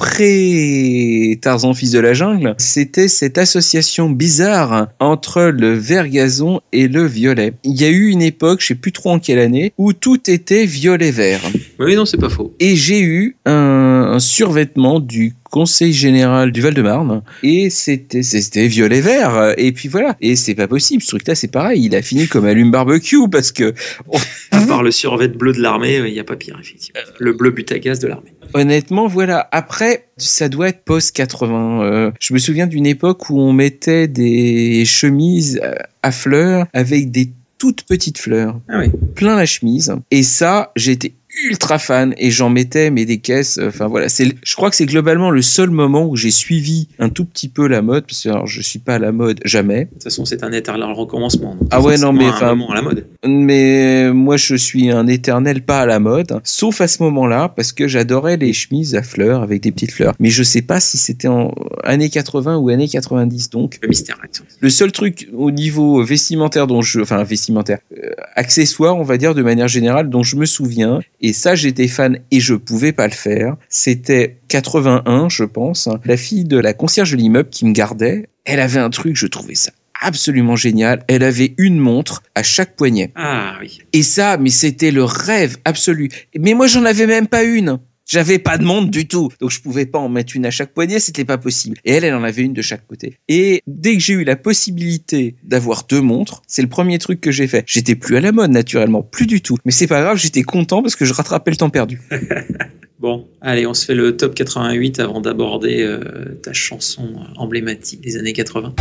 S2: Euh, Pré Tarzan fils de la jungle, c'était cette association bizarre entre le vert gazon et le violet. Il y a eu une époque, je sais plus trop en quelle année, où tout était violet vert.
S1: Oui, non, c'est pas faux.
S2: Et j'ai eu un, un survêtement du Conseil général du Val-de-Marne et c'était c'était violet vert et puis voilà et c'est pas possible ce truc là c'est pareil il a fini comme allume barbecue parce que
S1: À part le survêt bleu de l'armée, il n'y a pas pire, effectivement. Le bleu but à gaz de l'armée.
S2: honnêtement voilà après ça doit être post 80 euh, je me souviens d'une époque où on mettait des chemises euh, à fleurs avec des toutes petites fleurs
S1: Ah oui.
S2: plein la chemise et ça j'étais ultra fan et j'en mettais mais des caisses enfin voilà c'est je crois que c'est globalement le seul moment où j'ai suivi un tout petit peu la mode parce que alors, je suis pas à la mode jamais
S1: De toute façon, c'est un éternel recommencement. donc
S2: Ah ouais, non, mais enfin-
S1: moment à la mode.
S2: mais moi je suis un éternel pas à la mode sauf à ce moment-là parce que j'adorais les chemises à fleurs avec des petites fleurs mais je sais pas si c'était en années 80 ou années 90 donc
S1: Le mystère.
S2: le seul truc au niveau vestimentaire dont je, enfin vestimentaire, euh, accessoire, on va dire de manière générale, dont je me souviens, et ça j'étais fan et je pouvais pas le faire, c'était 81, je pense, la fille de la concierge de l'immeuble qui me gardait, elle avait un truc, je trouvais ça absolument génial, elle avait une montre à chaque poignet.
S1: Ah oui.
S2: Et ça, mais c'était le rêve absolu. Mais moi, j'en avais même pas une. J'avais pas de montre du tout. Donc, je pouvais pas en mettre une à chaque poignet, c'était pas possible. Et elle, elle en avait une de chaque côté. Et dès que j'ai eu la possibilité d'avoir deux montres, c'est le premier truc que j'ai fait. J'étais plus à la mode, naturellement. Plus du tout. Mais c'est pas grave, j'étais content parce que je rattrapais le temps perdu.
S1: Bon, allez, on se fait le top 88 avant d'aborder euh, ta chanson emblématique des années 80.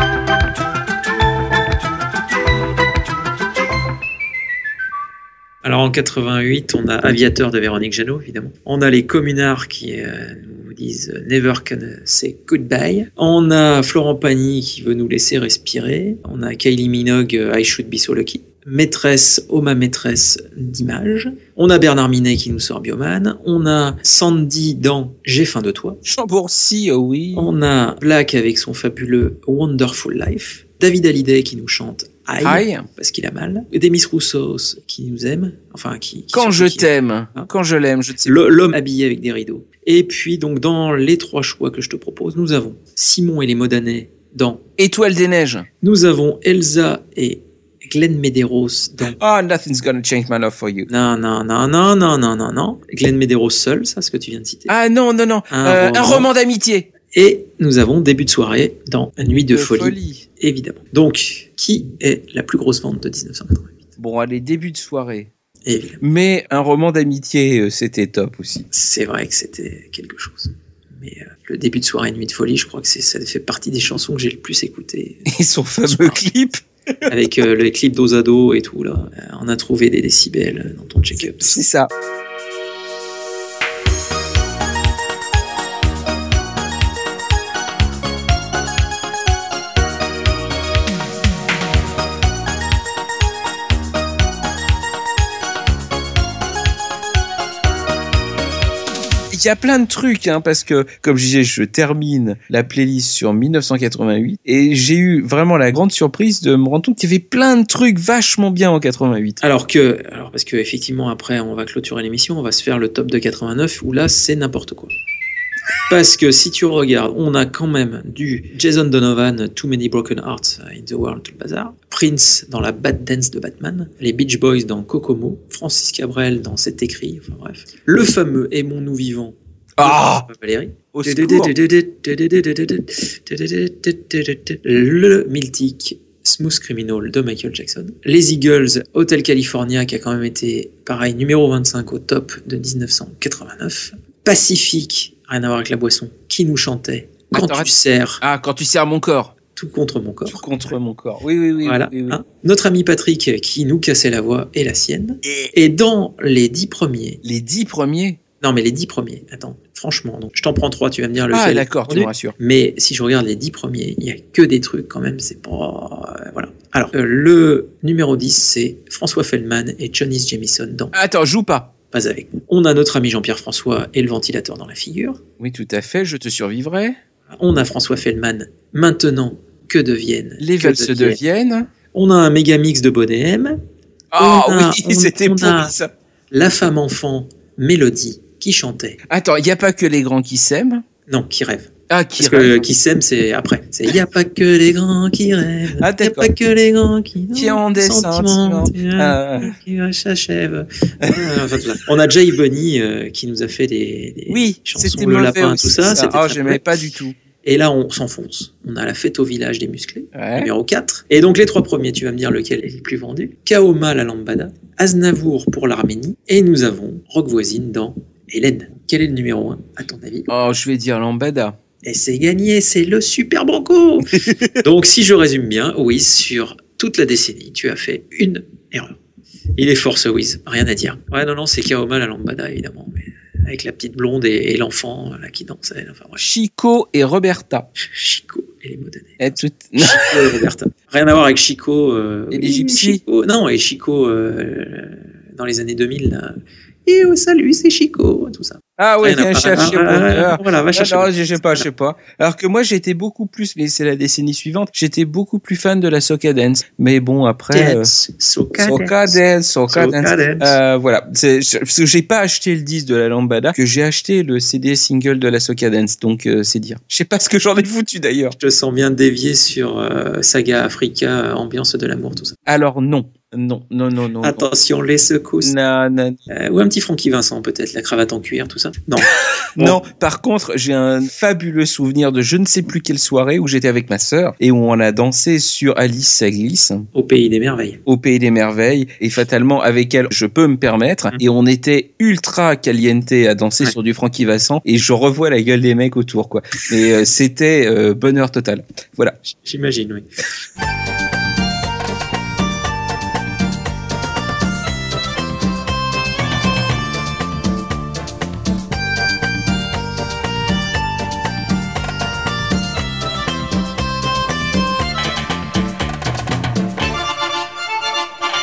S1: Alors en 88, on a Aviateur de Véronique Jeannot, évidemment. On a les communards qui euh, nous disent Never can say goodbye. On a Florent Pagny qui veut nous laisser respirer. On a Kylie Minogue, euh, I Should Be So Lucky. Maîtresse, oh ma maîtresse d'image. On a Bernard Minet qui nous sort Bioman. On a Sandy dans J'ai faim de toi.
S2: Chambourcy, oh oui.
S1: On a Black avec son fabuleux Wonderful Life. David Hallyday qui nous chante Aïe,
S2: Aïe.
S1: parce qu'il a mal. Demis Roussos qui nous aime. Enfin, qui. qui
S2: Quand je
S1: qui-
S2: t'aime,
S1: Hein
S2: quand je l'aime, je
S1: L'homme habillé avec des rideaux. Et puis, donc, dans les trois choix que je te propose, nous avons Simon et les Modanais dans.
S2: Étoile des neiges.
S1: Nous avons Elsa et Glenn Medeiros dans.
S2: Oh, nothing's gonna change my love for you.
S1: Non, non, non, non, non, non, non, non. Glenn Medeiros seul, ça, ce que tu viens de citer.
S2: Ah non, non, non.
S1: Un
S2: Euh,
S1: roman
S2: d'amitié.
S1: Et nous avons début de soirée dans Nuit de, folie, évidemment. Donc, qui est la plus grosse vente de 1988
S2: Bon, allez, début de soirée.
S1: Évidemment.
S2: Mais un roman d'amitié, euh, c'était top aussi.
S1: C'est vrai que c'était quelque chose. Mais euh, le début de soirée Nuit de folie, je crois que ça fait partie des chansons que j'ai le plus écoutées.
S2: Et son fameux clip.
S1: Avec euh, le clip d'Ozado et tout, là. Euh, On a trouvé des décibels dans ton check-up.
S2: C'est ça. Y a plein de trucs, hein, parce que, comme je disais, je termine la playlist sur 1988 et j'ai eu vraiment la grande surprise de me rendre compte qu'il y avait plein de trucs vachement bien en 88.
S1: Alors que, alors parce que effectivement après on va clôturer l'émission, on va se faire le top de 89 où là c'est n'importe quoi. Parce que si tu regardes, on a quand même du Jason Donovan, Too Many Broken Hearts in the World, tout le bazar, Prince dans la Bad Dance de Batman, les Beach Boys dans Kokomo, Francis Cabrel dans C'est écrit, enfin bref. Le fameux Aimons-nous vivants.
S2: Ah
S1: Valérie.
S2: Au.
S1: Le mythique Smooth Criminal de Michael Jackson. Les Eagles, Hotel California, qui a quand même été, pareil, numéro 25 au top de 1989. Pacifique, rien à voir avec la boisson, qui nous chantait? Quand
S2: Attends,
S1: tu sers
S2: Ah, quand tu serres mon corps.
S1: tout contre mon corps.
S2: Contre mon corps. Oui, oui, oui.
S1: Voilà.
S2: oui, oui.
S1: hein. Notre ami Patrick qui nous cassait la voix et la sienne. Et dans les dix premiers,
S2: Les dix premiers?
S1: non mais les dix premiers, attends, franchement, donc je t'en prends trois, tu vas me dire lequel.
S2: Ah, d'accord, tu me rassures.
S1: Mais si je regarde les dix premiers, il y a que des trucs quand même, c'est pas. euh, voilà. Alors, euh, le numéro 10, c'est François Feldman et Johnny Jamison dans
S2: Attends, joue pas.
S1: Pas avec nous. On a notre ami Jean-Pierre François et le ventilateur dans la figure.
S2: Oui, tout à fait, je te survivrai.
S1: On a François Feldman, maintenant, que deviennent
S2: Les valses de
S1: deviennent.
S2: Vienne.
S1: On a un méga mix de Bonnet M.
S2: Ah oui, c'était
S1: a-
S2: ça.
S1: La femme enfant, Mélodie, qui chantait.
S2: Attends, il n'y a pas que les grands qui s'aiment?
S1: Non, qui rêve.
S2: Ah, qui
S1: Parce que
S2: rêvent.
S1: qui s'aime, c'est après. C'est il n'y a pas que les grands qui rêvent.
S2: Ah,
S1: Il n'y a pas que les grands qui,
S2: Qui ont des sentiments. Ah.
S1: qui s'achèvent. Ah, enfin, tout ça. On a Jay Bunny euh, qui nous a fait des, des
S2: Oui,
S1: chansons,
S2: c'était
S1: le lapin,
S2: aussi,
S1: tout ça.
S2: Ah,
S1: très
S2: j'aimais pas du tout.
S1: Et là, on s'enfonce. On a la fête au village des musclés,
S2: Ouais.
S1: numéro 4. Et donc, les trois premiers, tu vas me dire lequel est le plus vendu. Kaoma, la lambada. Aznavour pour l'Arménie. Et nous avons Rock Voisine dans Hélène. Quel est le numéro 1, à ton avis?
S2: Oh, je vais dire Lambada.
S1: Et c'est gagné, c'est le super banco Donc, si je résume bien, oui, sur toute la décennie, tu as fait une erreur. Il est fort ce Wiz, rien à dire. Ouais, non, non, c'est Kaoma, la lambada, évidemment. mais avec la petite blonde et, et l'enfant là, qui dansait. Enfin.
S2: Chico et Roberta.
S1: Chico et les mots.
S2: Et tout-
S1: Chico et Roberta. Rien à voir avec Chico. euh,
S2: Et les gypsies
S1: Chico. Non, et Chico euh, dans les années 2000. Là. Et oh, salut, c'est Chico, tout ça.
S2: Ah ouais,
S1: à
S2: viens chercher
S1: Ah, ah, ah, Voilà, va
S2: Ah
S1: chercher.
S2: non, je sais pas, je sais pas. Alors que moi, j'étais beaucoup plus, mais c'est la décennie suivante, j'étais beaucoup plus fan de la soca dance. Mais bon, après, euh,
S1: Dance, soca
S2: soca
S1: dance.
S2: dance, soca
S1: Soca
S2: dance.
S1: dance.
S2: Euh, voilà, parce que j'ai pas acheté le disque de la Lambada, que j'ai acheté le CD single de la soca dance, donc euh, c'est dire. Je sais pas ce que j'en ai foutu d'ailleurs.
S1: Je te sens bien dévié sur euh, Saga Africa, euh, ambiance de l'amour, tout ça.
S2: Alors non, non, non, non, non.
S1: Attention, les secousses.
S2: Non, non,
S1: Euh, ou un petit Francky Vincent, peut-être, la cravate en cuir, tout ça. Non.
S2: Non, par contre, j'ai un fabuleux souvenir de je ne sais plus quelle soirée où j'étais avec ma sœur et où on a dansé sur Alice ça glisse
S1: Au pays des merveilles.
S2: au pays des merveilles et fatalement avec elle je peux me permettre
S1: Mhm.
S2: et on était ultra caliente à danser
S1: Ouais.
S2: sur du Francky Vincent et je revois la gueule des mecs autour quoi. Mais euh, c'était euh, bonheur total. Voilà.
S1: J'imagine, oui.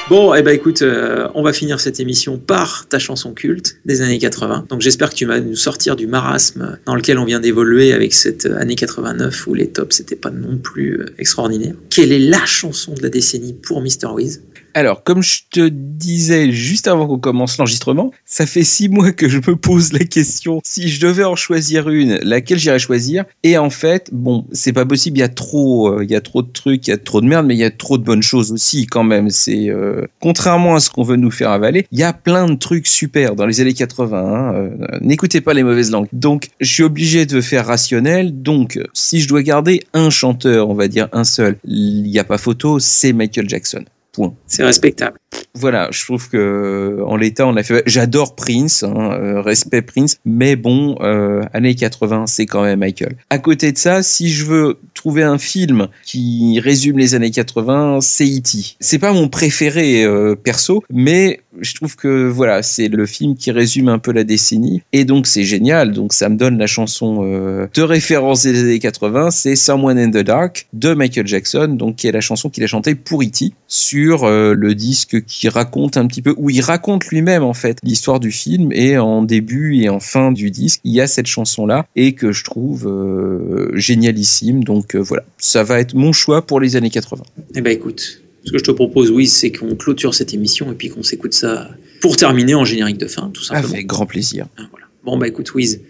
S1: Bon, eh ben écoute, euh, on va finir cette émission par ta chanson culte des années 80. Donc j'espère que tu vas nous sortir du marasme dans lequel on vient d'évoluer avec cette euh, année 89 où les tops c'était pas non plus euh, extraordinaire. Quelle est la chanson de la décennie pour Mr. Wiz
S2: Alors, comme je te disais juste avant qu'on commence l'enregistrement, ça fait six mois que je me pose la question si je devais en choisir une, laquelle j'irais choisir? Et en fait, bon, c'est pas possible. Il y a trop, euh, il y a trop de trucs, il y a trop de merde, mais il y a trop de bonnes choses aussi quand même. C'est euh, contrairement à ce qu'on veut nous faire avaler, il y a plein de trucs super dans les années 80. hein, euh, N'écoutez pas les mauvaises langues. Donc, je suis obligé de faire rationnel. Donc, si je dois garder un chanteur, on va dire un seul, il n'y a pas photo, c'est Michael Jackson
S11: Point.
S1: C'est respectable.
S11: Voilà, je trouve que en l'état, on a fait. J'adore Prince, hein, euh, respect Prince, mais bon, euh, années 80, c'est quand même Michael. À côté de ça, si je veux trouver un film qui résume les années 80, c'est E.T. C'est pas mon préféré euh, perso, mais je trouve que voilà, c'est le film qui résume un peu la décennie, et donc c'est génial. Donc ça me donne la chanson euh, de référence des années 80, c'est Someone in the Dark de Michael Jackson, donc qui est la chanson qu'il a chantée pour E.T. sur euh, le disque qui raconte un petit peu, où il raconte lui-même en fait l'histoire du film, et en début et en fin du disque, il y a cette chanson-là, et que je trouve euh, génialissime. Donc euh, voilà, ça va être mon choix pour les années 80.
S1: Eh ben écoute, ce que je te propose, oui, c'est qu'on clôture cette émission et puis qu'on s'écoute ça pour terminer en générique de fin, tout simplement.
S11: Avec grand plaisir.
S1: Ah, voilà. Bon, bah écoute, Wiz,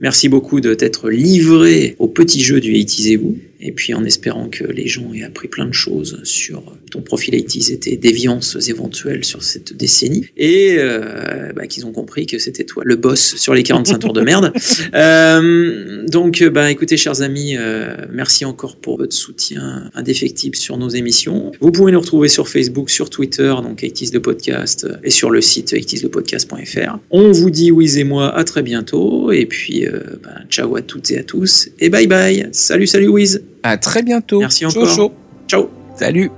S1: merci beaucoup de t'être livré au petit jeu du Hatisez-vous. Et puis en espérant que les gens aient appris plein de choses sur ton profil 80 et tes déviances éventuelles sur cette décennie. Et euh, bah, qu'ils ont compris que c'était toi le boss sur les 45 tours de merde. Euh, donc, bah écoutez, chers amis, euh, merci encore pour votre soutien indéfectible sur nos émissions. Vous pouvez nous retrouver sur Facebook, sur Twitter, donc 80 de podcast, et sur le site 80lepodcast.fr. On vous dit, Wiz et moi, à très bientôt. Et puis, euh, bah, ciao à toutes et à tous. Et bye bye. Salut, salut, Wiz.
S11: À très bientôt.
S1: Merci
S11: Chaud,
S1: encore.
S11: chaud.
S1: Ciao.
S11: Salut.